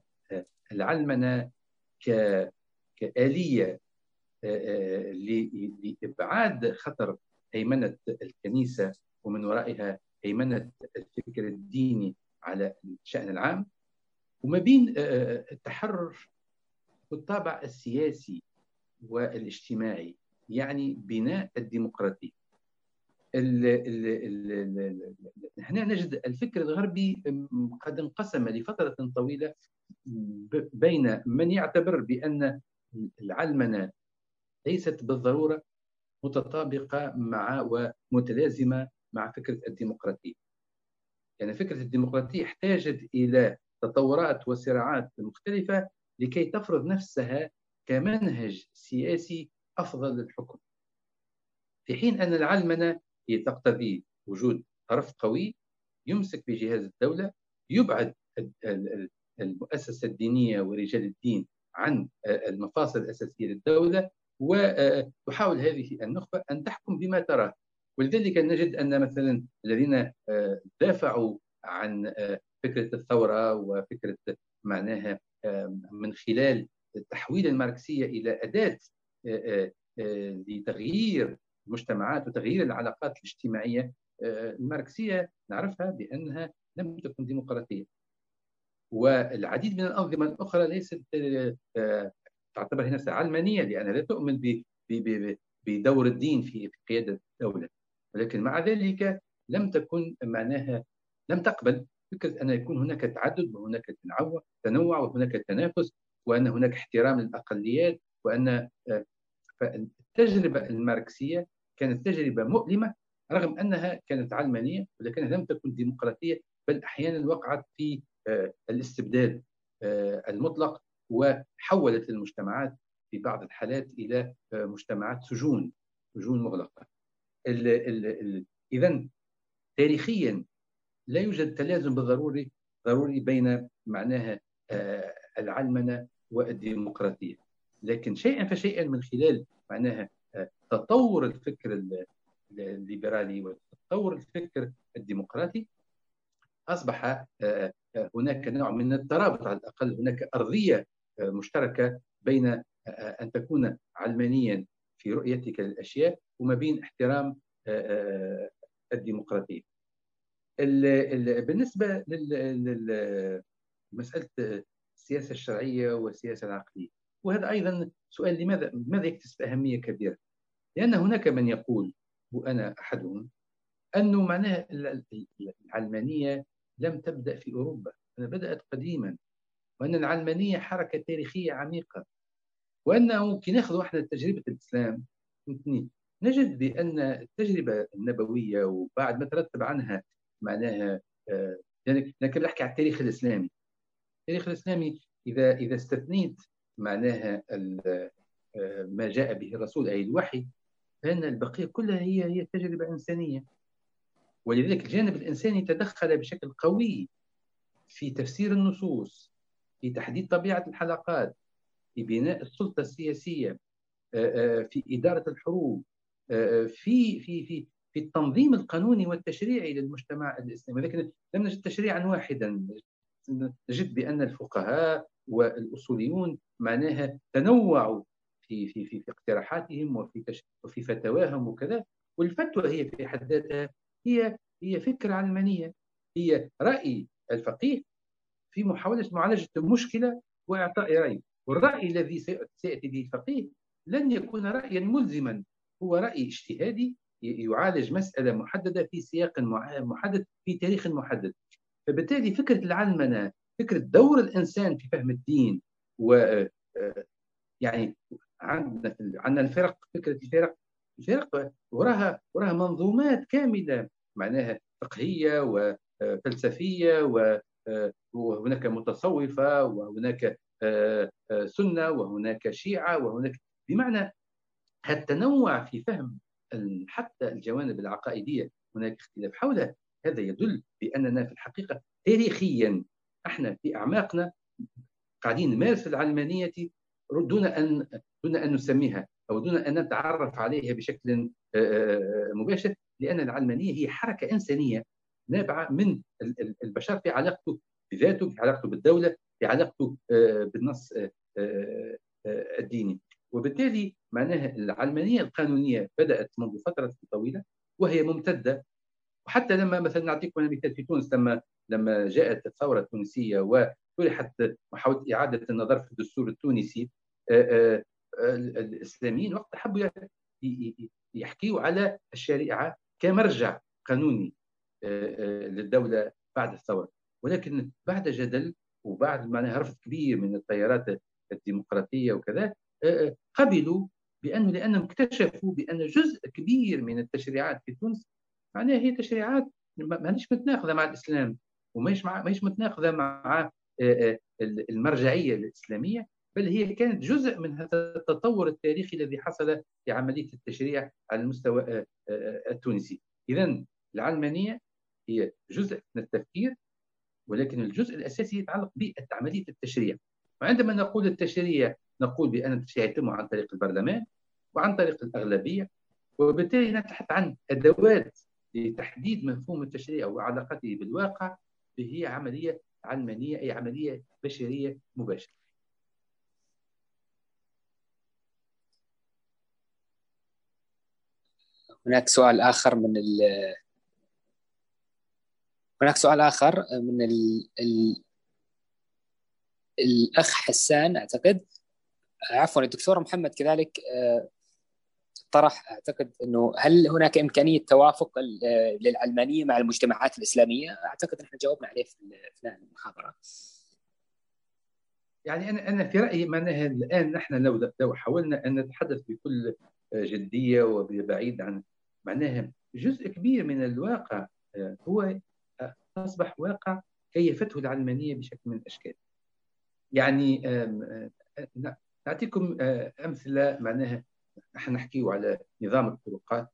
العلمنة كآلية لإبعاد خطر هيمنة الكنيسة ومن ورائها هيمنة الفكر الديني على الشأن العام. وما بين التحرر بالطابع السياسي والاجتماعي يعني بناء الديمقراطية. هنا نجد الفكر الغربي قد انقسم لفترة طويلة بين من يعتبر بأن العلمنة ليست بالضرورة متطابقة مع ومتلازمة مع فكرة الديمقراطية. يعني فكرة الديمقراطية احتاجت إلى تطورات وصراعات مختلفة لكي تفرض نفسها كمنهج سياسي أفضل للحكم. في حين أن العلمنة هي تقتضي وجود طرف قوي يمسك بجهاز الدولة يبعد المؤسسة الدينية ورجال الدين عن المفاصل الأساسية للدولة وتحاول هذه النخبة أن تحكم بما تراه. ولذلك نجد أن مثلا الذين دافعوا عن فكرة الثورة وفكرة معناها من خلال تحويل الماركسية إلى أداة لتغيير المجتمعات وتغيير العلاقات الاجتماعية الماركسية نعرفها بأنها لم تكن ديمقراطية. والعديد من الأنظمة الأخرى ليست تعتبر نفسها علمانية لأنها لا تؤمن بدور الدين في قيادة الدولة. ولكن مع ذلك لم تكن معناها لم تقبل فكرة أن يكون هناك تعدد وهناك تنوع وهناك تنافس وأن هناك احترام للأقليات وأن آه، التجربة الماركسية كانت تجربة مؤلمة رغم أنها كانت علمانية ولكنها لم تكن ديمقراطية بل أحيانا وقعت في آه، الاستبداد آه، المطلق وحولت المجتمعات في بعض الحالات إلى مجتمعات سجون سجون مغلقة. اذا تاريخيا لا يوجد تلازم بالضروري ضروري بين معناها العلمنة والديمقراطية لكن شيئا فشيئا من خلال معناها تطور الفكر الليبرالي وتطور الفكر الديمقراطي أصبح هناك نوع من الترابط على الأقل هناك أرضية مشتركة بين أن تكون علمانيا في رؤيتك للأشياء وما بين احترام الديمقراطية. بالنسبة لمساله السياسة الشرعية والسياسة العقلية وهذا أيضا سؤال لماذا لماذا يكتسب أهمية كبيرة؟ لأن هناك من يقول وأنا احدهم أنه معناها العلمانية لم تبدأ في أوروبا، أنها بدأت قديما وأن العلمانية حركة تاريخية عميقة وأنه كي نأخذ واحدة تجربة الإسلام نجد بأن التجربة النبوية وبعد ما ترتب عنها معناها آه، لكن نحكي على التاريخ الإسلامي. التاريخ الإسلامي إذا إذا استثنيت معناها آه، ما جاء به الرسول أي الوحي فإن البقية كلها هي هي تجربة إنسانية. ولذلك الجانب الإنساني تدخل بشكل قوي في تفسير النصوص في تحديد طبيعة الحلقات في بناء السلطة السياسية آه، في إدارة الحروب في في في في التنظيم القانوني والتشريعي للمجتمع الإسلامي. لكن لم نجد تشريعا واحدا. نجد بأن الفقهاء والأصوليون معناها تنوعوا في في في, في اقتراحاتهم وفي وفي فتواهم وكذا. والفتوى هي في حد ذاتها هي هي فكره علمانية. هي رأي الفقيه في محاولة معالجة المشكلة وإعطاء رأي. والرأي الذي سيأتي به الفقيه لن يكون رايا ملزما. هو رأي اجتهادي يعالج مسألة محددة في سياق محدد في تاريخ محدد. فبالتالي فكرة العلمنة فكرة دور الإنسان في فهم الدين و آه، يعني عندنا عندنا الفرق فكرة الفرق الفرق وراها وراها منظومات كاملة معناها فقهية وفلسفيه آه، وهناك متصوفة وهناك آه، سنة وهناك شيعة وهناك بمعنى التنوع في فهم حتى الجوانب العقائدية هناك اختلاف. حولها هذا يدل بأننا في الحقيقة تاريخيا إحنا في أعماقنا قاعدين نمارس العلمانية دون أن دون أن نسميها أو دون أن نتعرف عليها بشكل آه، آه، مباشر لأن العلمانية هي حركة إنسانية نابعة من البشر في علاقته بذاته في علاقته بالدولة في علاقته آه، بالنص الديني. وبالتالي معناها العلمانية القانونية بدأت منذ فترة طويلة وهي ممتدة. وحتى لما مثلا نعطيكم مثال في تونس لما لما جاءت الثورة التونسية وطرحت محاولة إعادة النظر في الدستور التونسي الإسلاميين وقت حبوا يحكيوا على الشريعة كمرجع قانوني للدولة بعد الثورة. ولكن بعد جدل وبعد معناها رفض كبير من التيارات الديمقراطية وكذا قبلوا بانه لانهم اكتشفوا بأن جزء كبير من التشريعات في تونس معناها هي تشريعات ماهيش متناقضة مع الإسلام وماهيش ماهيش متناقضة مع المرجعية الإسلامية بل هي كانت جزء من هذا التطور التاريخي الذي حصل في عملية التشريع على المستوى التونسي. اذا العلمانية هي جزء من التفكير ولكن الجزء الأساسي يتعلق بعمليه التشريع. وعندما نقول التشريع نقول بأن التشريع يتم عن طريق البرلمان وعن طريق الأغلبية وبالتالي نتحدث عن أدوات لتحديد مفهوم التشريع وعلاقته بالواقع هي عملية علمانية أي عملية بشرية مباشرة. هناك سؤال آخر من ال هناك سؤال آخر من ال... ال... الأخ حسان أعتقد عفوا الدكتور محمد كذلك آه، طرح أعتقد إنه هل هناك إمكانية توافق للعلمانيه مع المجتمعات الإسلامية؟ أعتقد إحنا جاوبنا عليه في اثناء المحاضرة. يعني أنا أنا في رأيي معناها الآن نحن لو لو حاولنا أن نتحدث بكل جدية وبعيد عن معناها جزء كبير من الواقع آه، هو آه، أصبح واقع كيفته العلمانية بشكل من الأشكال. يعني نعطيكم آه، أمثلة معناها نحن نحكيو على نظام الطرقات.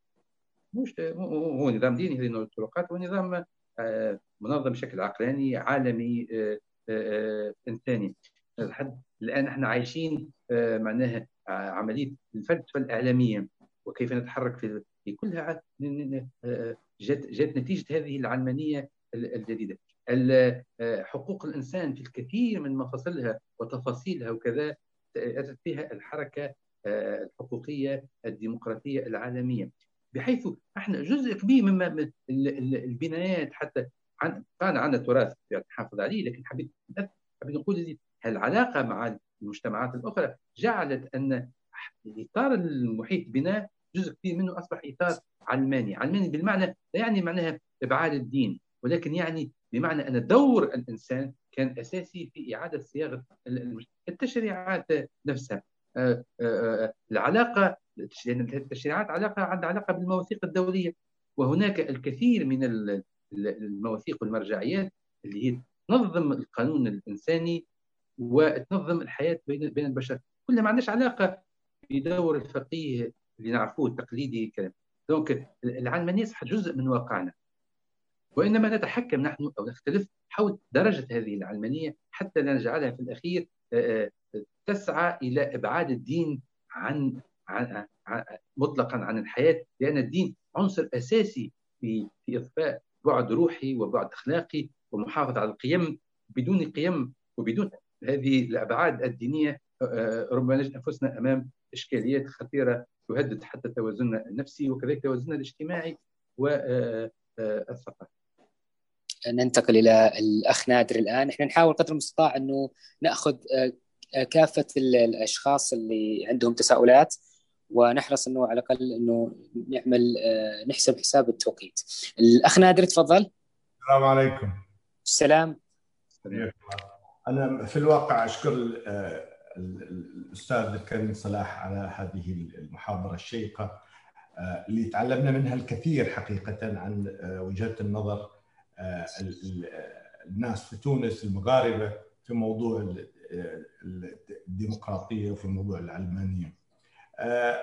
مش هو نظام ديني هذه الطرقات هو نظام آه، منظم بشكل عقلاني عالمي آه، إنساني. الآن إحنا عايشين معناها عملية الفلسفه الاعلاميه وكيف نتحرك في كلها جت جت نتيجة هذه العلمانية الجديدة. حقوق الإنسان في الكثير من مفاصلها وتفاصيلها وكذا أتت فيها الحركة الحقوقية الديمقراطية العالمية. بحيث إحنا جزء كبير مما البنايات حتى عن كان عندنا تراث نحافظ عليه لكن حبيت حبيت نقول العلاقة مع المجتمعات الأخرى جعلت أن إطار المحيط بنا جزء كبير منه أصبح إطار علماني، علماني بالمعنى لا يعني معناها إبعاد الدين ولكن يعني بمعنى أن دور الإنسان كان أساسي في إعادة صياغة التشريعات نفسها. آه، آه، آه، العلاقة لأن التشريعات علاقه عندها علاقة بالمواثيق الدولية. وهناك الكثير من المواثيق والمرجعيات اللي هي تنظم القانون الإنساني وتنظم الحياة بين بين البشر. كلها ما عندهاش علاقة بدور الفقيه اللي نعرفوه التقليدي كلام دونك العلمانية صح جزء من واقعنا. وإنما نتحكم نحن أو نختلف حول درجة هذه العلمانية حتى لا نجعلها في الأخير آه، آه، تسعى إلى إبعاد الدين عن, عن, مطلقا عن الحياة لأن الدين عنصر أساسي في في اضفاء بعد روحي وبعد أخلاقي ومحافظة على القيم بدون قيم وبدون هذه الأبعاد الدينية آه، ربما نجد أنفسنا أمام إشكاليات خطيرة تهدد حتى توازننا النفسي وكذلك توازننا الاجتماعي والثقافي. ننتقل إلى الأخ نادر الآن، إحنا نحاول قدر المستطاع أنه نأخذ آه، كافة الأشخاص اللي عندهم تساؤلات ونحرص أنه على الأقل أنه نعمل آه، نحسب حساب التوقيت. الأخ نادر تفضل. السلام عليكم. السلام. أنا في الواقع أشكر آه، الأستاذ الكريم صلاح على هذه المحاضرة الشيقة اللي تعلمنا منها الكثير حقيقة عن وجهه النظر الناس في تونس المغاربة في موضوع الديمقراطية وفي موضوع العلمانية. آه،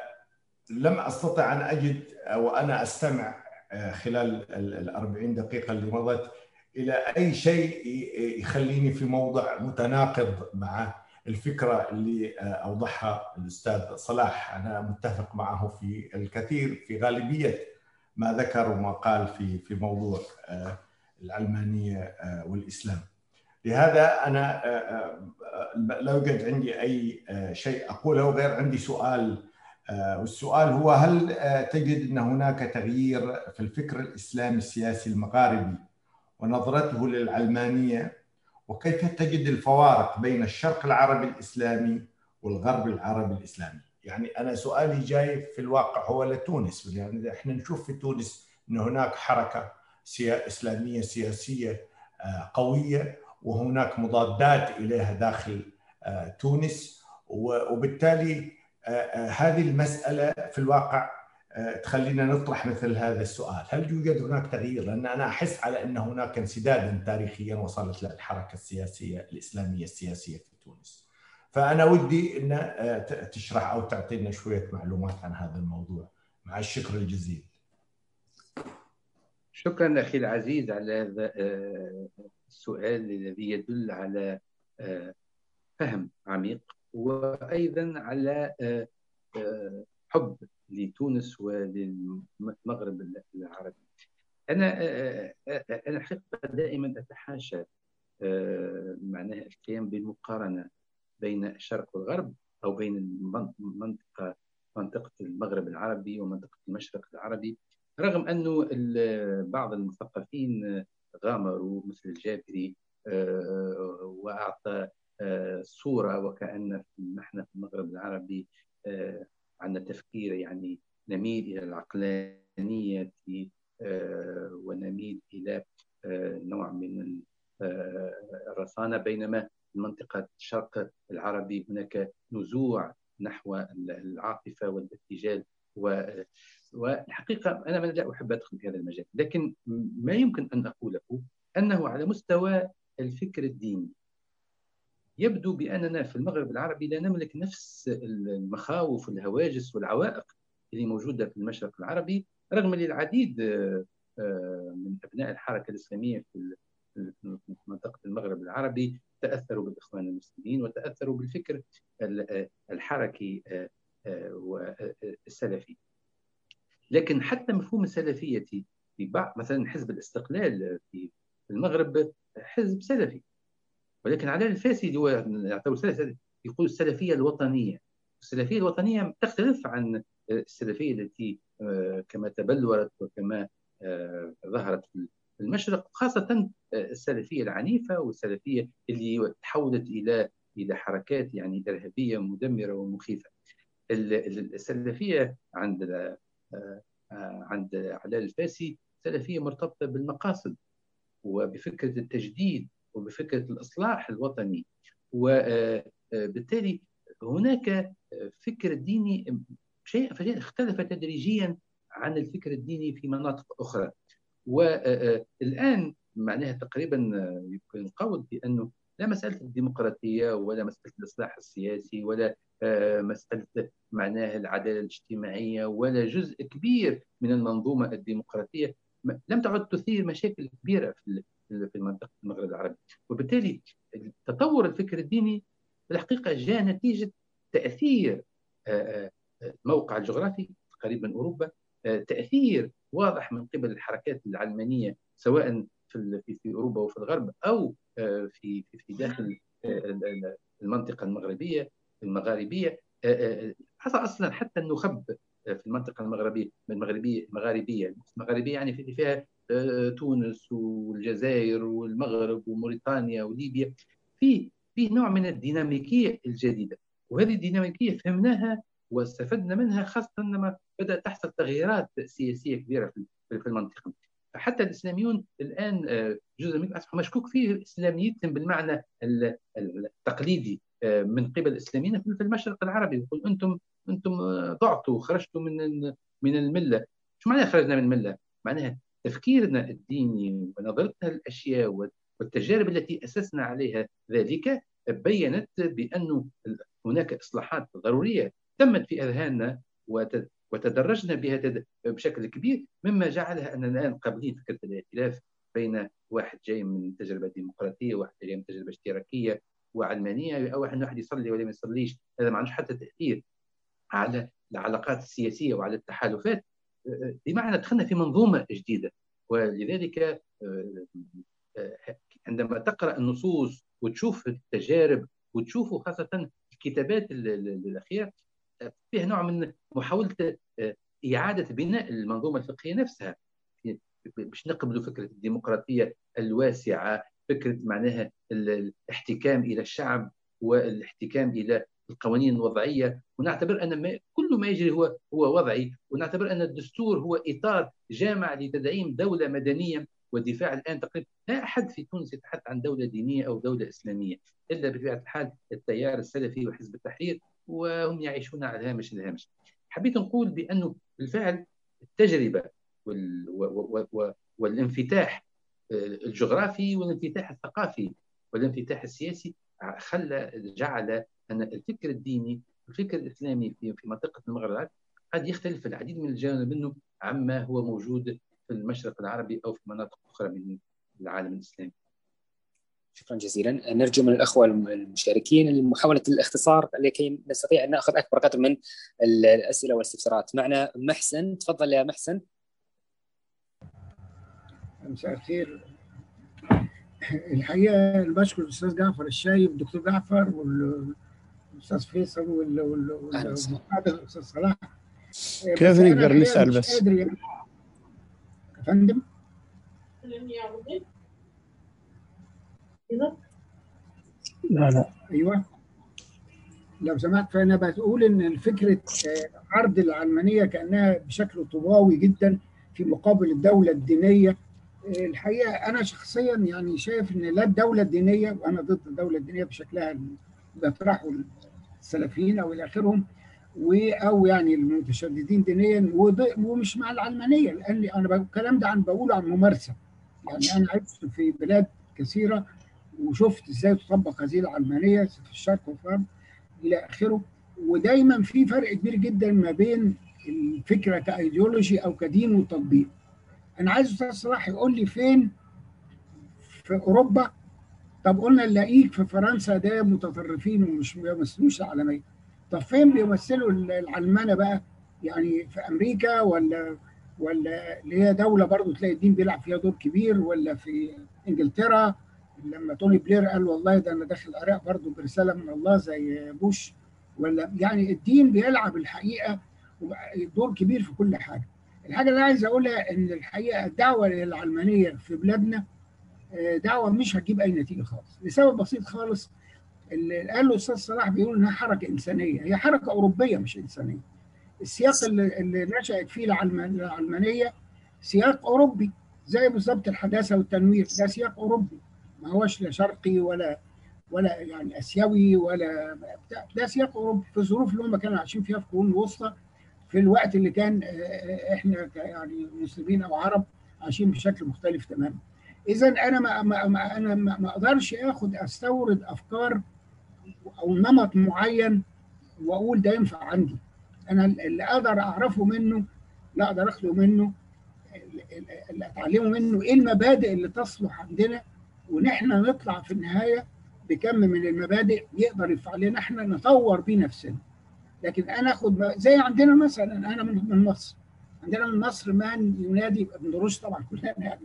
لم أستطع أن أجد وأنا أستمع آه، خلال ال 40 دقيقة اللي مضت إلى أي شيء يخليني في موضع متناقض مع الفكرة اللي آه، أوضحها الأستاذ صلاح أنا متفق معه في الكثير في غالبية ما ذكر وما قال في في موضوع العلمانيه والإسلام. لهذا أنا لا يوجد عندي أي آه، شيء أقوله غير عندي سؤال آه، والسؤال هو هل آه، تجد أن هناك تغيير في الفكر الإسلامي السياسي المغاربي ونظرته للعلمانيه وكيف تجد الفوارق بين الشرق العربي الإسلامي والغرب العربي الإسلامي؟ يعني أنا سؤالي جاي في الواقع هو لتونس يعني إحنا نشوف في تونس إن هناك حركة إسلامية سياسية قوية وهناك مضادات إليها داخل آه، تونس. وبالتالي آه، آه، هذه المسألة في الواقع تخلينا نطرح مثل هذا السؤال. هل يوجد هناك تغيير؟ لأن أنا أحس على أن هناك انسدادا تاريخيا وصلت له الحركة السياسية الإسلامية السياسية في تونس. فأنا ودي إن تشرح أو تعطينا شوية معلومات عن هذا الموضوع. مع الشكر الجزيل. شكرا أخي العزيز على هذا السؤال الذي يدل على آه، فهم عميق وأيضا على آه، آه، حب لتونس وللمغرب العربي. أنا أنا حقيقه دائما أتحاشى معناها القيام بالمقارنة بين الشرق والغرب أو بين المنطقة منطقة المغرب العربي ومنطقة المشرق العربي. رغم أنه بعض المثقفين غامروا مثل الجابري آه، وأعطى آه، صورة وكأن نحن في المغرب العربي آه، عندنا تفكير يعني نميل إلى العقلانية ونميل إلى نوع من الرصانة. بينما منطقة الشرق العربي هناك نزوع نحو العاطفة والارتجال والحقيقة أنا لا أحب أدخل في هذا المجال لكن ما يمكن أن أقوله أنه على مستوى الفكر الديني. يبدو بأننا في المغرب العربي لا نملك نفس المخاوف والهواجس والعوائق اللي موجودة في المشرق العربي رغم أن العديد آه، من أبناء الحركة الإسلامية في منطقة المغرب العربي تأثروا بالإخوان المسلمين وتأثروا بالفكر الحركي والسلفي. لكن حتى مفهوم السلفية في بعض مثلا حزب الاستقلال في المغرب حزب سلفي. ولكن على الفاسي هو يعتبر يقول السلفية الوطنية. السلفية الوطنية تختلف عن السلفية التي آه، كما تبلورت وكما آه، ظهرت في المشرق خاصة السلفية العنيفة والسلفية اللي تحولت إلى إلى حركات يعني إرهابية مدمرة ومخيفة. السلفية عند آه، عند علاء الفاسي سلفية مرتبطة بالمقاصد وبفكرة التجديد وبفكرة الإصلاح الوطني. وبالتالي هناك فكر ديني شيء اختلف تدريجيا عن الفكر الديني في مناطق أخرى. والان معناها تقريبا يمكن القول بأنه لا مسألة الديمقراطية ولا مسألة الإصلاح السياسي ولا مسألة معناها العدالة الاجتماعية ولا جزء كبير من المنظومة الديمقراطية. لم تعد تثير مشاكل كبيرة في في منطقه المغرب العربي. وبالتالي تطور الفكر الديني في الحقيقة جاء نتيجة تأثير الموقع الجغرافي قريب من أوروبا تأثير واضح من قبل الحركات العلمانية سواء في في أوروبا وفي الغرب أو في في داخل المنطقة المغربية. المغاربية حصل أصلا حتى النخب في المنطقة المغربية المغربيه المغاربية المغاربية يعني في فيها تونس والجزائر والمغرب وموريتانيا وليبيا. في في نوع من الديناميكية الجديدة وهذه الديناميكية فهمناها واستفدنا منها خاصة لما بدأت تحصل تغييرات سياسية كبيرة في المنطقة. حتى الإسلاميون الآن آه، جزء من أصبحوا مشكوك فيه إسلاميتهم بالمعنى التقليدي. آه، من قبل الإسلاميين في المشرق العربي يقول أنتم أنتم آه، ضعتوا خرجتوا من من الملة شو معناها خرجنا من الملة؟ معناها تفكيرنا الديني ونظرتنا للأشياء والتجارب التي أسسنا عليها ذلك بينت بأن هناك إصلاحات ضرورية تمت في أذهاننا وتدرجنا بها بشكل كبير مما جعلها أننا الآن قابلين فكرة الائتلاف بين واحد جاي من تجربة ديمقراطية وواحد جاي من تجربة اشتراكية وعلمانية أو واحد واحد يصلي ولا ما يصليش هذا ما عندوش حتى تأثير على العلاقات السياسية وعلى التحالفات. بمعنى دخلنا في منظومة جديدة. ولذلك آه، آه، عندما تقرأ النصوص وتشوف التجارب وتشوفوا خاصة الكتابات الأخيرة فيها نوع من محاولة آه، إعادة بناء المنظومة الفقهية نفسها. باش نقبلوا فكرة الديمقراطية الواسعة فكرة معناها الاحتكام إلى الشعب والاحتكام إلى القوانين الوضعية ونعتبر أن ما كل ما يجري هو هو وضعي ونعتبر أن الدستور هو إطار جامع لتدعيم دولة مدنية والدفاع الآن تقريبا لا أحد في تونس يتحدث عن دولة دينية أو دولة إسلامية إلا بطبيعه الحال التيار السلفي وحزب التحرير وهم يعيشون على هامش الهامش. حبيت نقول بأنه بالفعل التجربة. والانفتاح الجغرافي والانفتاح الثقافي والانفتاح السياسي خلى جعل أن الفكر الديني الفكر الإسلامي في منطقة المغرب قد يختلف العديد من الجوانب منه عما هو موجود في المشرق العربي أو في مناطق أخرى من العالم الإسلامي. شكرا جزيلا. نرجو من الأخوة المشاركين لمحاوله الاختصار لكي نستطيع أن نأخذ أكبر قدر من الأسئلة والاستفسارات. معنا محسن. تفضل يا محسن. مساء الخير. الحقيقة بشكر الأستاذ جعفر الشايب الدكتور جعفر والاستاذ فيصل والاستاذ صلاح. كيف نقدر نسال بس؟ فندم. لا لا. أيوه. لو سمحت فأنا بقول إن فكره آه، عرض العلمانية كأنها بشكل طوباوي جدا في مقابل الدولة الدينية. الحقيقة أنا شخصيا يعني شايف إن لا الدولة الدينية وأنا ضد الدولة الدينية بشكلها بيطرحه السلفيين أو إلى آخرهم أو يعني المتشددين دينيا ومش مع العلمانية لأن أنا الكلام ده عن بقوله عن ممارسة يعني أنا عشت في بلاد كثيرة وشفت إزاي تطبق هذه العلمانية في الشرق وفي إلى آخره ودايما في فرق كبير جدا ما بين الفكرة كايديولوجي أو كدين وتطبيق. أنا عايز أستاذ صلاح يقول لي فين؟ في أوروبا؟ طب قلنا ال laïque في فرنسا ده متطرفين ومش بيمثلوش العلمانية. طب فين بيمثلوا العلمانة بقى؟ يعني في أمريكا ولا ولا اللي هي دولة برضو تلاقي الدين بيلعب فيها دور كبير ولا في إنجلترا؟ لما توني بلير قال والله ده أنا داخل العراق برضو برسالة من الله زي بوش. ولا يعني الدين بيلعب الحقيقة دور كبير في كل حاجة. الحاجة اللي عايز أقولها إن الحقيقة الدعوه للعلمانية في بلادنا دعوة مش هتجيب أي نتيجة خالص. لسبب بسيط خالص اللي قاله الأستاذ صلاح بيقول إنها حركة إنسانية. هي حركة أوروبية مش إنسانية. السياق اللي, اللي نشأت فيه العلمانية سياق أوروبي زي بالظبط الحداثة والتنوير. ده سياق أوروبي. ما هوش لا شرقي ولا ولا يعني آسيوي ولا بتاع ده سياق أوروبي. في الظروف اللي هم كانوا عايشين فيها في القرون الوسطى في الوقت اللي كان إحنا يعني مسلمين أو عرب عايشين بشكل مختلف تماما. اذا أنا ما, أنا ما, أقدرش آخد أستورد أفكار أو نمط معين وأقول ده ينفع عندي. أنا اللي أقدر أعرفه منه لا أقدر أخده منه اللي أتعلمه منه إيه المبادئ اللي تصلح عندنا ونحن نطلع في النهاية بكم من المبادئ يقدر ينفع لنا إحنا نطور بيه نفسنا لكن أنا اخد زي عندنا مثلا أنا من مصر. عندنا من مصر من ينادي ابن رشد طبعا كلنا يعني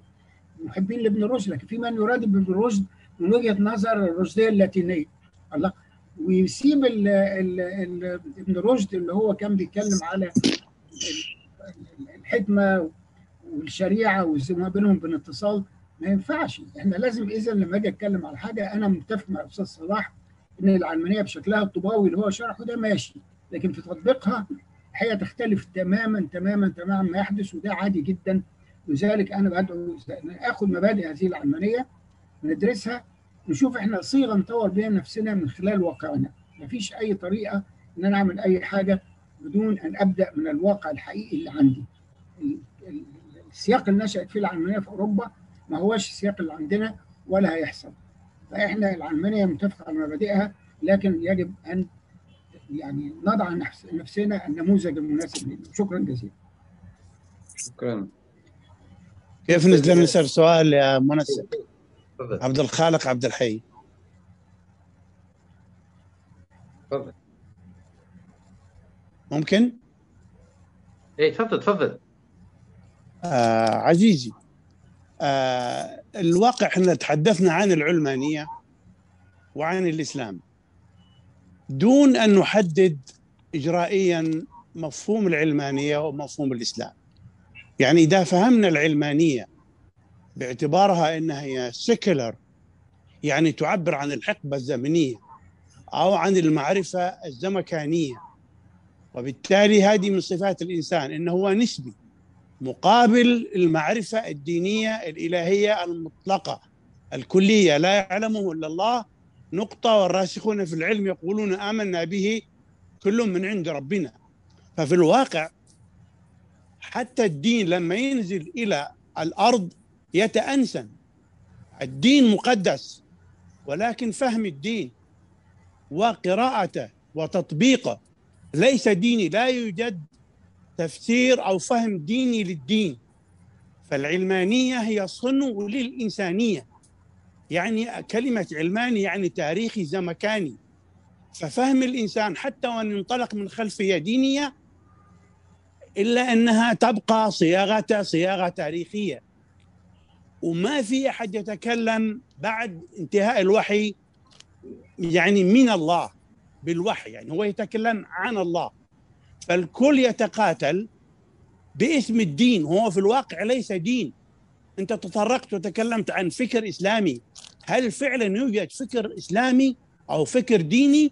محبين لابن رشد لكن في من يراد ابن رشد من وجهة نظر الرشدية اللاتينية. الله. ويسيب ال ال ال ابن رشد اللي هو كان بيتكلم على الحكمة والشريعة وما بينهم بين اتصال. ما ينفعش. إحنا لازم اذا لما أجي أتكلم على حاجة أنا متفق مع الاستاذ صلاح إن العلمانية بشكلها الطوباوي اللي هو شرحه ده ماشي. لكن في تطبيقها الحقيقة تختلف تماما تماما تماما ما يحدث وده عادي جدا. لذلك أنا بدعو إن آخذ مبادئ هذه العلمانية ندرسها نشوف إحنا صيغة نطور بيها نفسنا من خلال واقعنا. مفيش أي طريقة إن أنا أعمل أي حاجة بدون أن أبدأ من الواقع الحقيقي اللي عندي. السياق اللي نشأت فيه العلمانية في أوروبا ما هوش السياق اللي عندنا ولا هيحصل. فإحنا العلمانية متفقة على مبادئها لكن يجب أن يعني نضع نفسنا النموذج المناسب لنا. شكرا جزيلا. شكرا. كيف نقدر نسال سؤال يا منسق عبد الخالق عبد الحي. تفضل. ممكن؟ إيه تفضل تفضل. آه عزيزي آه الواقع إحنا تحدثنا عن العلمانية وعن الإسلام. دون أن نحدد اجرائيا مفهوم العلمانية ومفهوم الإسلام. يعني إذا فهمنا العلمانية باعتبارها إنها هي سيكولر يعني تعبر عن الحقبة الزمنية أو عن المعرفة الزمكانية. وبالتالي هذه من صفات الإنسان إنه هو نسبي مقابل المعرفة الدينية الإلهية المطلقة الكلية لا يعلمه إلا الله نقطة والراسخون في العلم يقولون آمنا به كل من عند ربنا. ففي الواقع حتى الدين لما ينزل إلى الأرض يتأنسن. الدين مقدس ولكن فهم الدين وقراءته وتطبيقه ليس ديني. لا يوجد تفسير أو فهم ديني للدين. فالعلمانية هي صنو للإنسانية. يعني كلمة علماني يعني تاريخي زمكاني ففهم الإنسان حتى وإن ينطلق من خلفية دينية إلا أنها تبقى صياغه صياغة تاريخية. وما في أحد يتكلم بعد انتهاء الوحي يعني من الله بالوحي يعني هو يتكلم عن الله. فالكل يتقاتل باسم الدين هو في الواقع ليس دين. أنت تطرقت وتكلمت عن فكر إسلامي. هل فعلا يوجد فكر إسلامي أو فكر ديني؟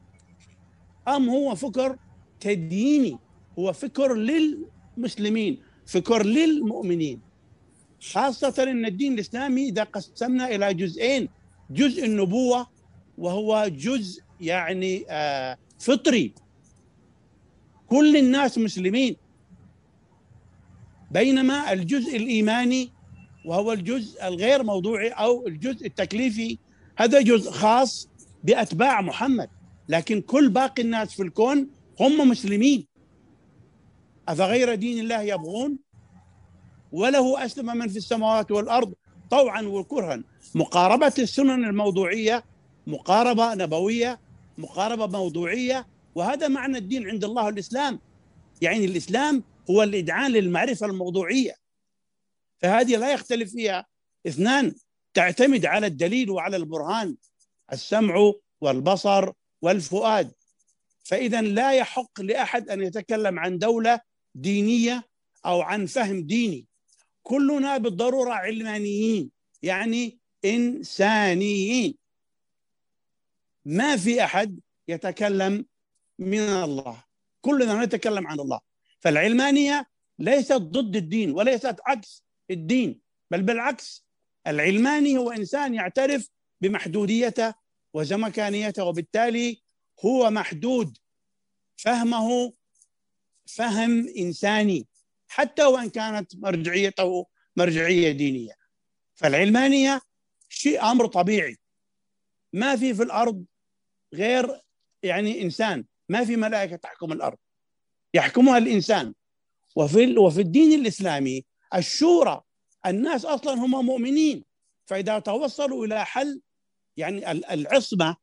أم هو فكر تديني؟ هو فكر للمسلمين فكر للمؤمنين. خاصة أن الدين الإسلامي إذا قسمنا إلى جزئين جزء النبوة وهو جزء يعني آه فطري. كل الناس مسلمين. بينما الجزء الإيماني وهو الجزء الغير موضوعي أو الجزء التكليفي. هذا جزء خاص بأتباع محمد. لكن كل باقي الناس في الكون هم مسلمين. أفغير دين الله يبغون؟ وله أسلم من في السماوات والأرض طوعا وكرها. مقاربة السنن الموضوعية مقاربة نبوية مقاربة موضوعية. وهذا معنى الدين عند الله الإسلام. يعني الإسلام هو الإدعاء للمعرفة الموضوعية. فهذه لا يختلف فيها. اثنان تعتمد على الدليل وعلى البرهان السمع والبصر والفؤاد. فإذا لا يحق لأحد أن يتكلم عن دولة دينية أو عن فهم ديني. كلنا بالضرورة علمانيين يعني إنسانيين. ما في أحد يتكلم من الله. كلنا نتكلم عن الله. فالعلمانية ليست ضد الدين وليست عكس الدين بل بالعكس العلماني هو إنسان يعترف بمحدوديته وزمكانيته وبالتالي هو محدود فهمه فهم إنساني حتى وإن كانت مرجعيته مرجعية دينية. فالعلمانية شيء أمر طبيعي. ما في في الأرض غير يعني إنسان ما في ملائكة تحكم الأرض. يحكمها الإنسان. وفي وفي الدين الإسلامي الشورى الناس أصلا هم مؤمنين. فإذا توصلوا إلى حل يعني العصمة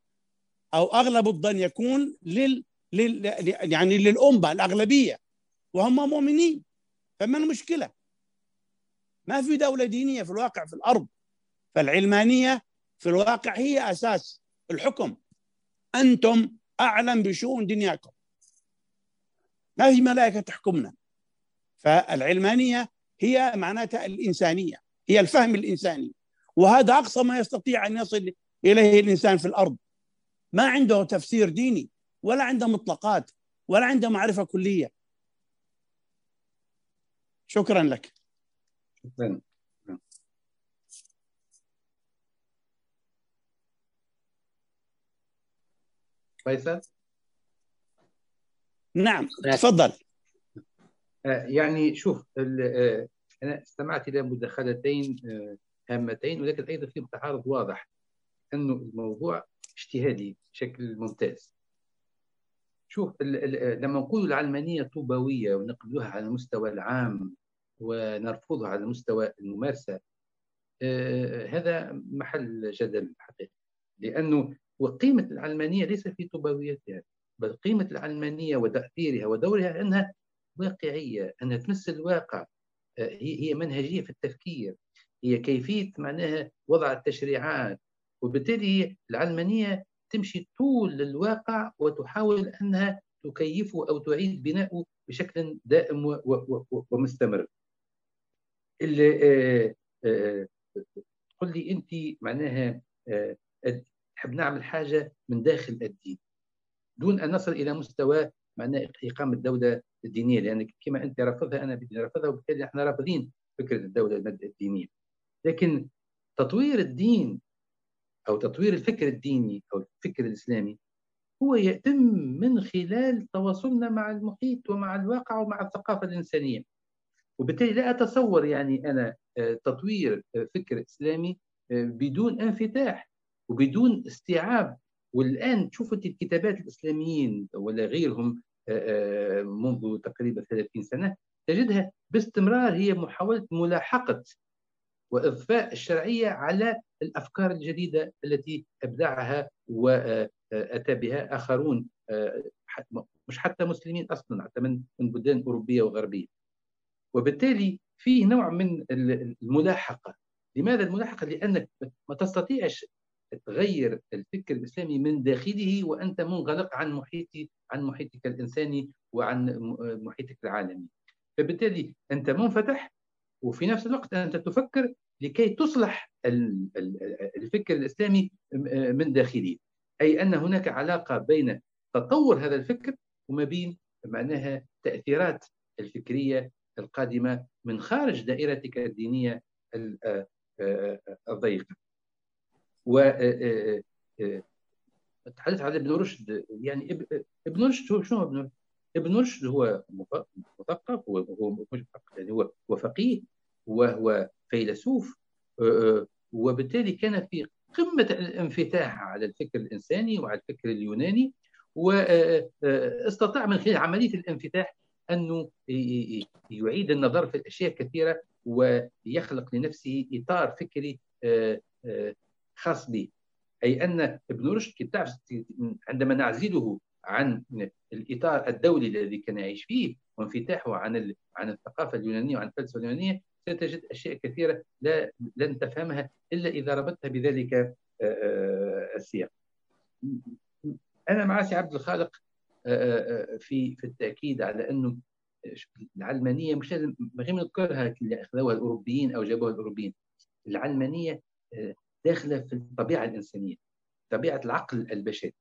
أو أغلب الظن يكون لل, لل يعني للأمة الأغلبية وهم مؤمنين. فما المشكلة؟ ما في دولة دينية في الواقع في الأرض. فالعلمانية في الواقع هي أساس الحكم. أنتم أعلم بشؤون دنياكم. ما في ملائكة تحكمنا. فالعلمانية هي معناتها الإنسانية هي الفهم الإنساني. وهذا أقصى ما يستطيع أن يصل إليه الإنسان في الأرض. ما عنده تفسير ديني ولا عنده مطلقات ولا عنده معرفة كلية. شكرا لك. شكرا. فيصل؟ نعم تفضل. آه، يعني شوف آه، أنا استمعت إلى مداخلتين آه، هامتين ولكن أيضا في تعارض واضح انه الموضوع اجتهادي بشكل ممتاز. شوف لما نقول العلمانية طوبويه ونقبلها على المستوى العام ونرفضها على مستوى الممارسة هذا محل جدل حقيقي. لأنه وقيمة العلمانية ليس في طوبويتها بل قيمة العلمانية وتأثيرها ودورها أنها واقعية انها تمس الواقع هي منهجية في التفكير هي كيفية معناها وضع التشريعات وبالتالي العلمانية تمشي طول الواقع وتحاول أنها تكيفه أو تعيد بناؤه بشكل دائم ومستمر. اللي آه، آه، قل لي أنت معناها آه، نحب نعمل حاجة من داخل الدين دون أن نصل إلى مستوى معناه إقامة دوله الدينية لأن كما أنت رافضها أنا بدي رافضها وبالتالي إحنا رافضين فكرة الدولة الدينية. لكن تطوير الدين أو تطوير الفكر الديني أو الفكر الإسلامي هو يتم من خلال تواصلنا مع المحيط ومع الواقع ومع الثقافة الإنسانية. وبالتالي لا أتصور يعني أنا آه، تطوير آه، فكر إسلامي آه، بدون انفتاح وبدون استيعاب والآن تشوفوا الكتابات الإسلاميين ولا غيرهم منذ تقريبا 30 سنة تجدها باستمرار هي محاولة ملاحقة وإضفاء الشرعية على الأفكار الجديدة التي أبدعها وأتى بها آخرون مش حتى مسلمين أصلا حتى من من بلدان أوروبية وغربية. وبالتالي في نوع من الملاحقة. لماذا الملاحقة؟ لأنك ما تستطيعش تغير الفكر الإسلامي من داخله وأنت منغلق عن محيط عن محيطك الإنساني وعن محيطك العالمي. فبالتالي أنت منفتح وفي نفس الوقت أنت تفكر لكي تصلح الفكر الإسلامي من داخله. أي أن هناك علاقة بين تطور هذا الفكر وما بين معناها تأثيرات الفكرية القادمة من خارج دائرتك الدينية الضيقة. و تحدث على ابن رشد يعني ابن رشد هو شنو ابن رشد؟ ابن رشد هو مثقف هو مش مثقف يعني هو هو فقيه وهو فيلسوف وبالتالي كان في قمة الانفتاح على الفكر الإنساني وعلى الفكر اليوناني واستطاع من خلال عملية الانفتاح أنه يعيد النظر في الأشياء كثيرة ويخلق لنفسه إطار فكري خاص به أي أن ابن رشد عندما نعزله عن الإطار الدولي الذي كان يعيش فيه وانفتاحه عن عن الثقافة اليونانية وعن الفلسفة اليونانية ستجد أشياء كثيرة لا لن تفهمها إلا إذا ربطتها بذلك آه، آه، السياق. أنا مع سي عبد الخالق آه، في في التأكيد على أنه العلمانية مش لازم غير نذكرها اللي أخذوها الأوروبيين أو جابوها الأوروبيين العلمانية داخله في الطبيعة الإنسانية طبيعة العقل البشري.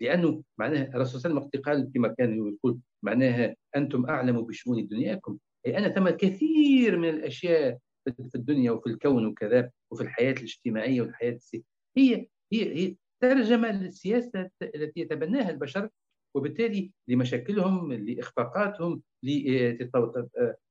لأنه معناها الرسول صلى الله عليه وسلم قال كما كان يقول معناها أنتم أعلم بشؤون دنياكم. أي ان ثم الكثير من الأشياء في الدنيا وفي الكون وكذا وفي الحياة الاجتماعية والحياة السياسيه هي هي هي ترجمة للسياسة التي يتبناها البشر وبالتالي لمشاكلهم لإخفاقاتهم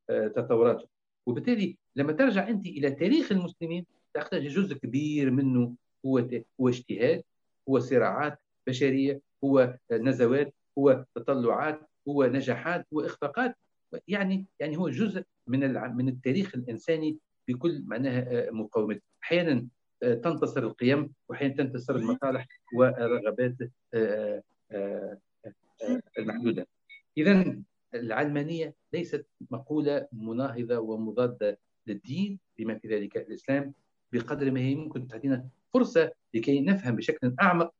لتطوراتهم وبالتالي لما ترجع أنت إلى تاريخ المسلمين تحتاج جزء كبير منه هو هو اجتهاد هو صراعات بشرية هو نزوات هو تطلعات هو نجاحات هو اخفاقات يعني يعني هو جزء من من التاريخ الإنساني بكل معناها مقاومته. أحيانا آه، تنتصر القيم واحيانا تنتصر المصالح والرغبات آه، آه، المحدودة. اذا العلمانية ليست مقولة مناهضة ومضادة للدين بما في ذلك الإسلام. بقدر ما هي ممكن تعطينا فرصة لكي نفهم بشكل أعمق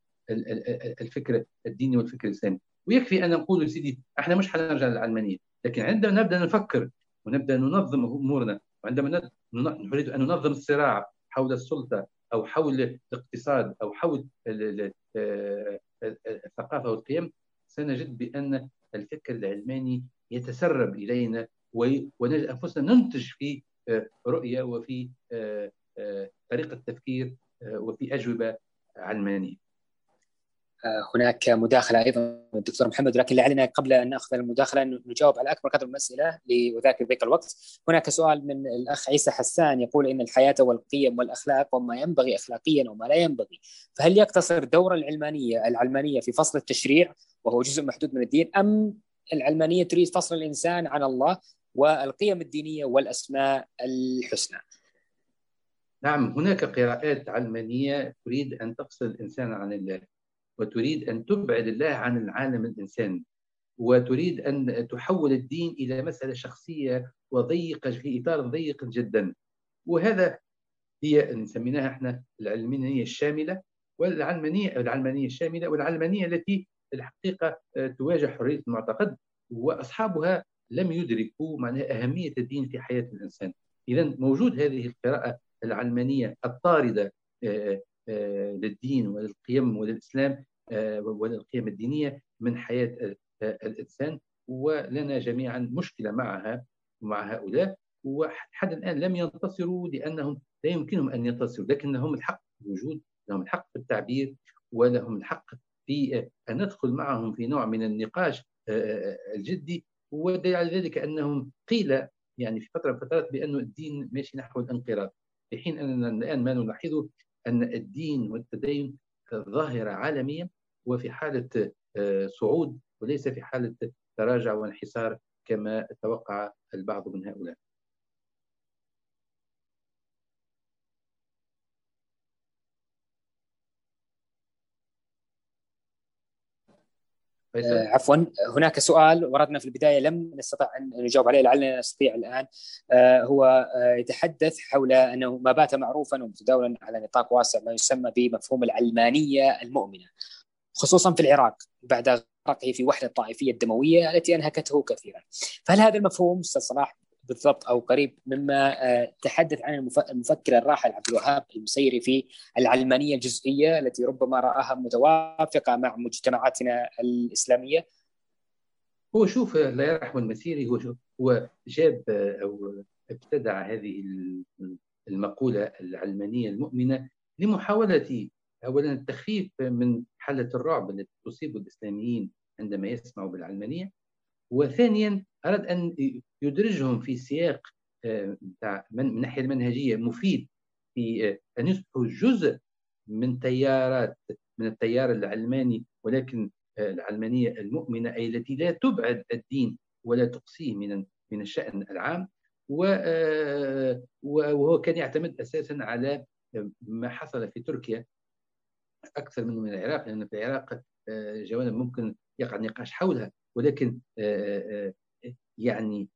الفكر الديني والفكر الإسلامي. ويكفي أن نقول سيدي إحنا مش حنرجع للعلمانية لكن عندما نبدأ نفكر ونبدأ ننظم أمورنا وعندما نريد أن ننظم الصراع حول السلطة أو حول الاقتصاد أو حول آه، الثقافة والقيم سنجد بأن الفكر العلماني يتسرب إلينا ونجد أنفسنا ننتج في آه، رؤية وفي آه، طريقة تفكير وفي أجوبة علمانيه. هناك مداخلة أيضا الدكتور محمد ولكن لعلنا قبل أن نأخذ المداخلة نجاوب على أكبر قدر من الأسئلة لأذاكر ذلك الوقت هناك سؤال من الأخ عيسى حسان يقول إن الحياة والقيم والأخلاق وما ينبغي أخلاقيا وما لا ينبغي فهل يقتصر دور العلمانية العلمانية في فصل التشريع وهو جزء محدود من الدين أم العلمانية تريد فصل الإنسان عن الله والقيم الدينية والأسماء الحسنى نعم هناك قراءات علمانية تريد أن تفصل الإنسان عن الله وتريد أن تبعد الله عن العالم الإنساني وتريد أن تحول الدين إلى مسألة شخصية وضيقة في إطار ضيق جدا. وهذا هي نسميناها إحنا العلمانية الشاملة والعلمانية العلمانية الشاملة والعلمانية التي الحقيقة تواجه حرية المعتقد وأصحابها لم يدركوا معناها أهمية الدين في حياة الإنسان. إذا موجود هذه القراءة العلمانية الطاردة آه، آه، للدين وللقيم وللإسلام آه، وللقيم الدينية من حياة الإنسان. ولنا جميعا مشكلة معها ومع هؤلاء. وحتى الآن لم ينتصروا لأنهم لا يمكنهم أن ينتصروا لكن لهم الحق في الوجود لهم الحق في التعبير ولهم الحق في أن ندخل معهم في نوع من النقاش الجدي. ودليل على ذلك أنهم قيل يعني في فترة من الفترات بأن الدين ماشي نحو الانقراض. في حين أننا الآن ما نلاحظه أن الدين والتدين ظاهرة عالمية وفي حالة آه، صعود وليس في حالة تراجع وانحسار كما توقع البعض من هؤلاء. عفوا. هناك سؤال وردنا في البداية لم نستطع أن نجاوب عليه لعلنا نستطيع الآن. آه، هو آه، يتحدث حول أنه ما بات معروفا ومتداولا على نطاق واسع ما يسمى بمفهوم العلمانية المؤمنة خصوصا في العراق بعد غرقه في وحدة الطائفيه الدموية التي أنهكته كثيرا. فهل هذا المفهوم أستاذ صلاح بالضبط أو قريب مما آه، تحدث عن المفكر الراحل عبد الوهاب المسيري في العلمانية الجزئية التي ربما رآها متوافقة مع مجتمعاتنا الإسلامية. هو شوف لا يرحم المسيري هو شوف هو جاب آه، أو ابتدع هذه المقولة العلمانية المؤمنة لمحاولة اولا التخفيف من حالة الرعب التي تصيب الإسلاميين عندما يسمعوا بالعلمانية وثانيا أراد أن يدرجهم في سياق آه، من الناحية المنهجية مفيد في آه، أن يصبحوا جزء من تيارات من التيار العلماني ولكن آه، العلمانية المؤمنة أي التي لا تبعد الدين ولا تقصيه من من الشأن العام. وهو كان يعتمد أساسا على ما حصل في تركيا أكثر منه من العراق لأن في العراق جوانب ممكن يقع نقاش حولها. ولكن يعني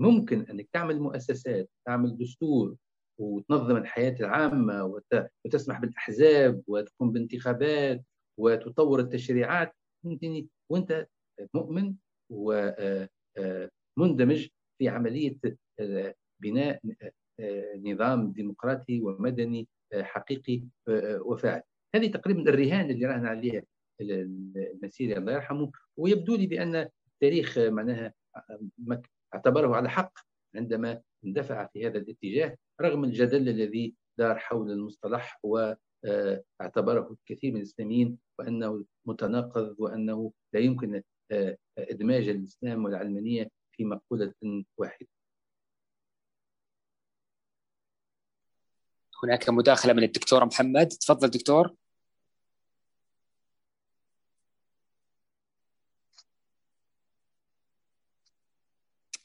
ممكن إنك تعمل مؤسسات تعمل دستور وتنظم الحياة العامة وتسمح بالأحزاب وتقوم بانتخابات وتطور التشريعات وأنت مؤمن ومندمج في عملية بناء نظام ديمقراطي ومدني حقيقي وفاعل. هذه تقريبا الرهان اللي راهن عليها المسيري الله يرحمه. ويبدو لي بأن التاريخ معناها اعتبره على حق عندما اندفع في هذا الاتجاه رغم الجدل الذي دار حول المصطلح واعتبره الكثير من الاسلاميين وأنه متناقض وأنه لا يمكن إدماج الإسلام والعلمانية في مقولة واحدة. هناك مداخلة من الدكتور محمد تفضل دكتور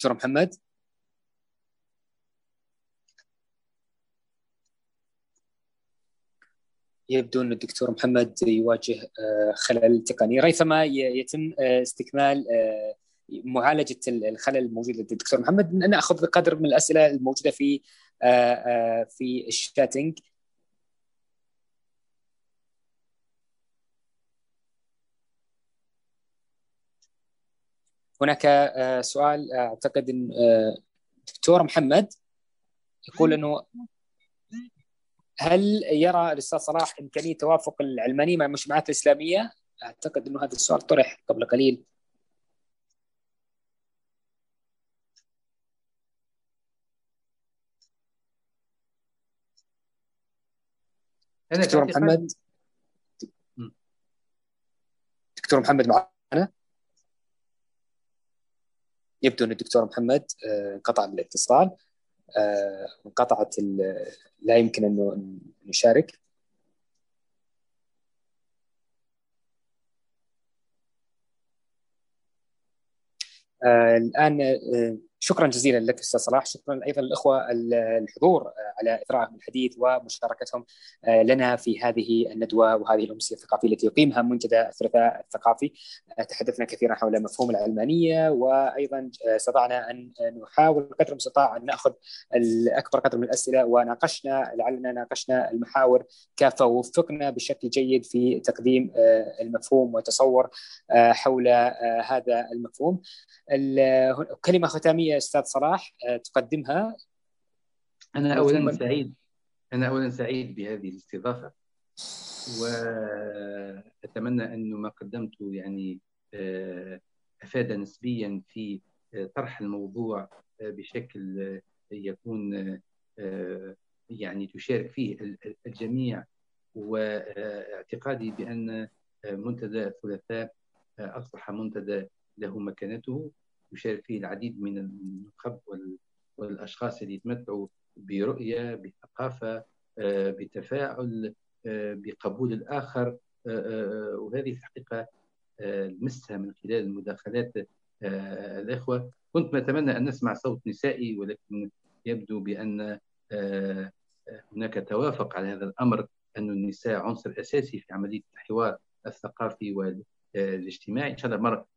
دكتور محمد؟ يبدو أن الدكتور محمد يواجه آه، خلل تقني. ريثما يتم آه، استكمال آه، معالجة الخلل الموجود لدى الدكتور محمد. نأخذ قدر من الأسئلة الموجودة في في الشاتنج. هناك سؤال أعتقد إن دكتور محمد يقول إنه هل يرى الأستاذ صلاح إمكانية توافق العلمانيه مع المجتمعات الإسلامية؟ أعتقد إنه هذا السؤال طرح قبل قليل. دكتور محمد دكتور محمد معنا يبدو أن الدكتور محمد آه، انقطع الاتصال آه، انقطعت لا يمكن انه نشارك آه، الآن شكرا جزيلا لك أستاذ صلاح. شكرا أيضا للأخوة الحضور على اثراءهم الحديث ومشاركتهم آه، لنا في هذه الندوة وهذه الأمسية الثقافية التي يقيمها منتدى الثلاثاء الثقافي. آه، تحدثنا كثيرا حول مفهوم العلمانيه وأيضا آه، استطعنا أن نحاول قدر المستطاع أن نأخذ الأكبر قدر من الأسئلة وناقشنا لعلنا ناقشنا المحاور كافه ووفقنا بشكل جيد في تقديم المفهوم وتصور حول هذا المفهوم. كلمة ختامية أستاذ صلاح تقدمها. أنا اولا سعيد. أنا اولا سعيد بهذه الاستضافة. واتمنى انه ما قدمته يعني آه، أفاد نسبيا في آه، طرح الموضوع آه، بشكل يكون يعني تشارك فيه الجميع. واعتقادي بأن منتدى الثلاثاء أصبح منتدى له مكانته. يشارك فيه العديد من النخب والأشخاص اللي يتمتعوا برؤية بثقافة آه، بتفاعل آه، بقبول الآخر آه، وهذه الحقيقة لمسها من خلال المداخلات الإخوة. كنت اتمنى أن نسمع صوت نسائي ولكن يبدو بأن هناك توافق على هذا الأمر أن النساء عنصر أساسي في عملية الحوار الثقافي والإجتماعي. إن شاء الله مرة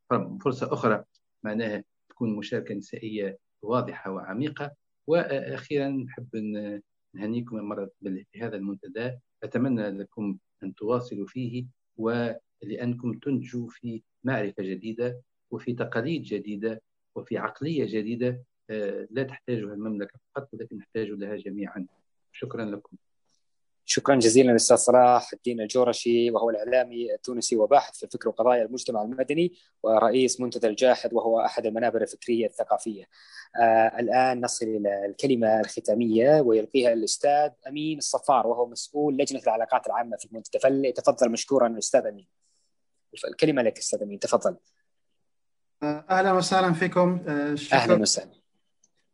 فرصة أخرى معناها تكون مشاركة نسائية واضحة وعميقة. وأخيرا نحب نهنيكم مرة بهذا المنتدى. أتمنى لكم أن تواصلوا فيه ولأنكم تنتجوا في معرفة جديدة وفي تقاليد جديدة وفي عقلية جديدة آه، لا تحتاجها المملكة فقط ولكن نحتاج لها جميعا. شكرا لكم. شكرا جزيلا للاستاذ صلاح الدين الجورشي وهو الإعلامي التونسي وباحث في الفكر وقضايا المجتمع المدني ورئيس منتدى الجاحد وهو أحد المنابر الفكرية الثقافية. آه الآن نصل إلى الكلمة الختامية ويلقيها الأستاذ أمين الصفار وهو مسؤول لجنة العلاقات العامة في المنتدى فليتفضل مشكورا الاستاذ أمين. الكلمة لك أستاذ أمين تفضل. آه، أهلا وسهلا فيكم آه، شكرا. أهلا وسهلا.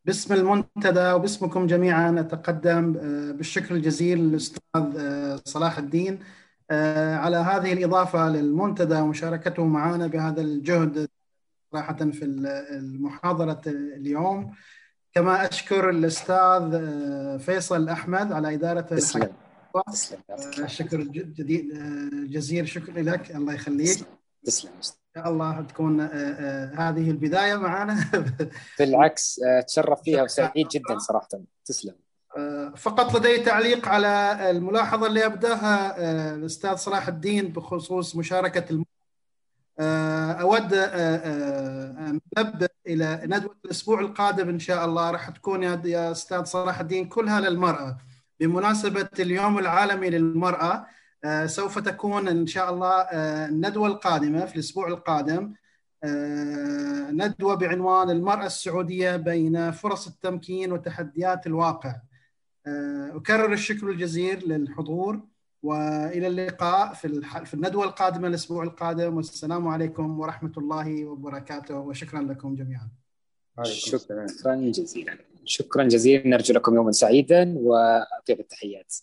باسم المنتدى وباسمكم جميعا أتقدم آه، بالشكر الجزيل للأستاذ آه، صلاح الدين آه، على هذه الإضافة للمنتدى ومشاركته معنا بهذا الجهد صراحة في المحاضرة اليوم. كما أشكر الأستاذ فيصل أحمد على إدارة تسلم. الشكر جزيل شكر لك. الله يخليك. تسلم. شاء الله تكون هذه البداية معنا بالعكس تشرف فيها وسعيد جدا صراحة. تسلم. فقط لدي تعليق على الملاحظة اللي أبدأها الأستاذ صلاح الدين بخصوص مشاركة الم... أود أن نبدا إلى ندوة الأسبوع القادم إن شاء الله. راح تكون يا أستاذ صلاح الدين كلها للمرأة. بمناسبة اليوم العالمي للمرأة سوف تكون إن شاء الله الندوة القادمة في الأسبوع القادم ندوة بعنوان المرأة السعودية بين فرص التمكين وتحديات الواقع. أكرر الشكر الجزيل للحضور وإلى اللقاء في في الندوة القادمة الأسبوع القادم. والسلام عليكم ورحمة الله وبركاته وشكرا لكم جميعا. شكرا. جزيلا. شكرا جزيلا. نرجو لكم يوما سعيدا واطيب التحيات.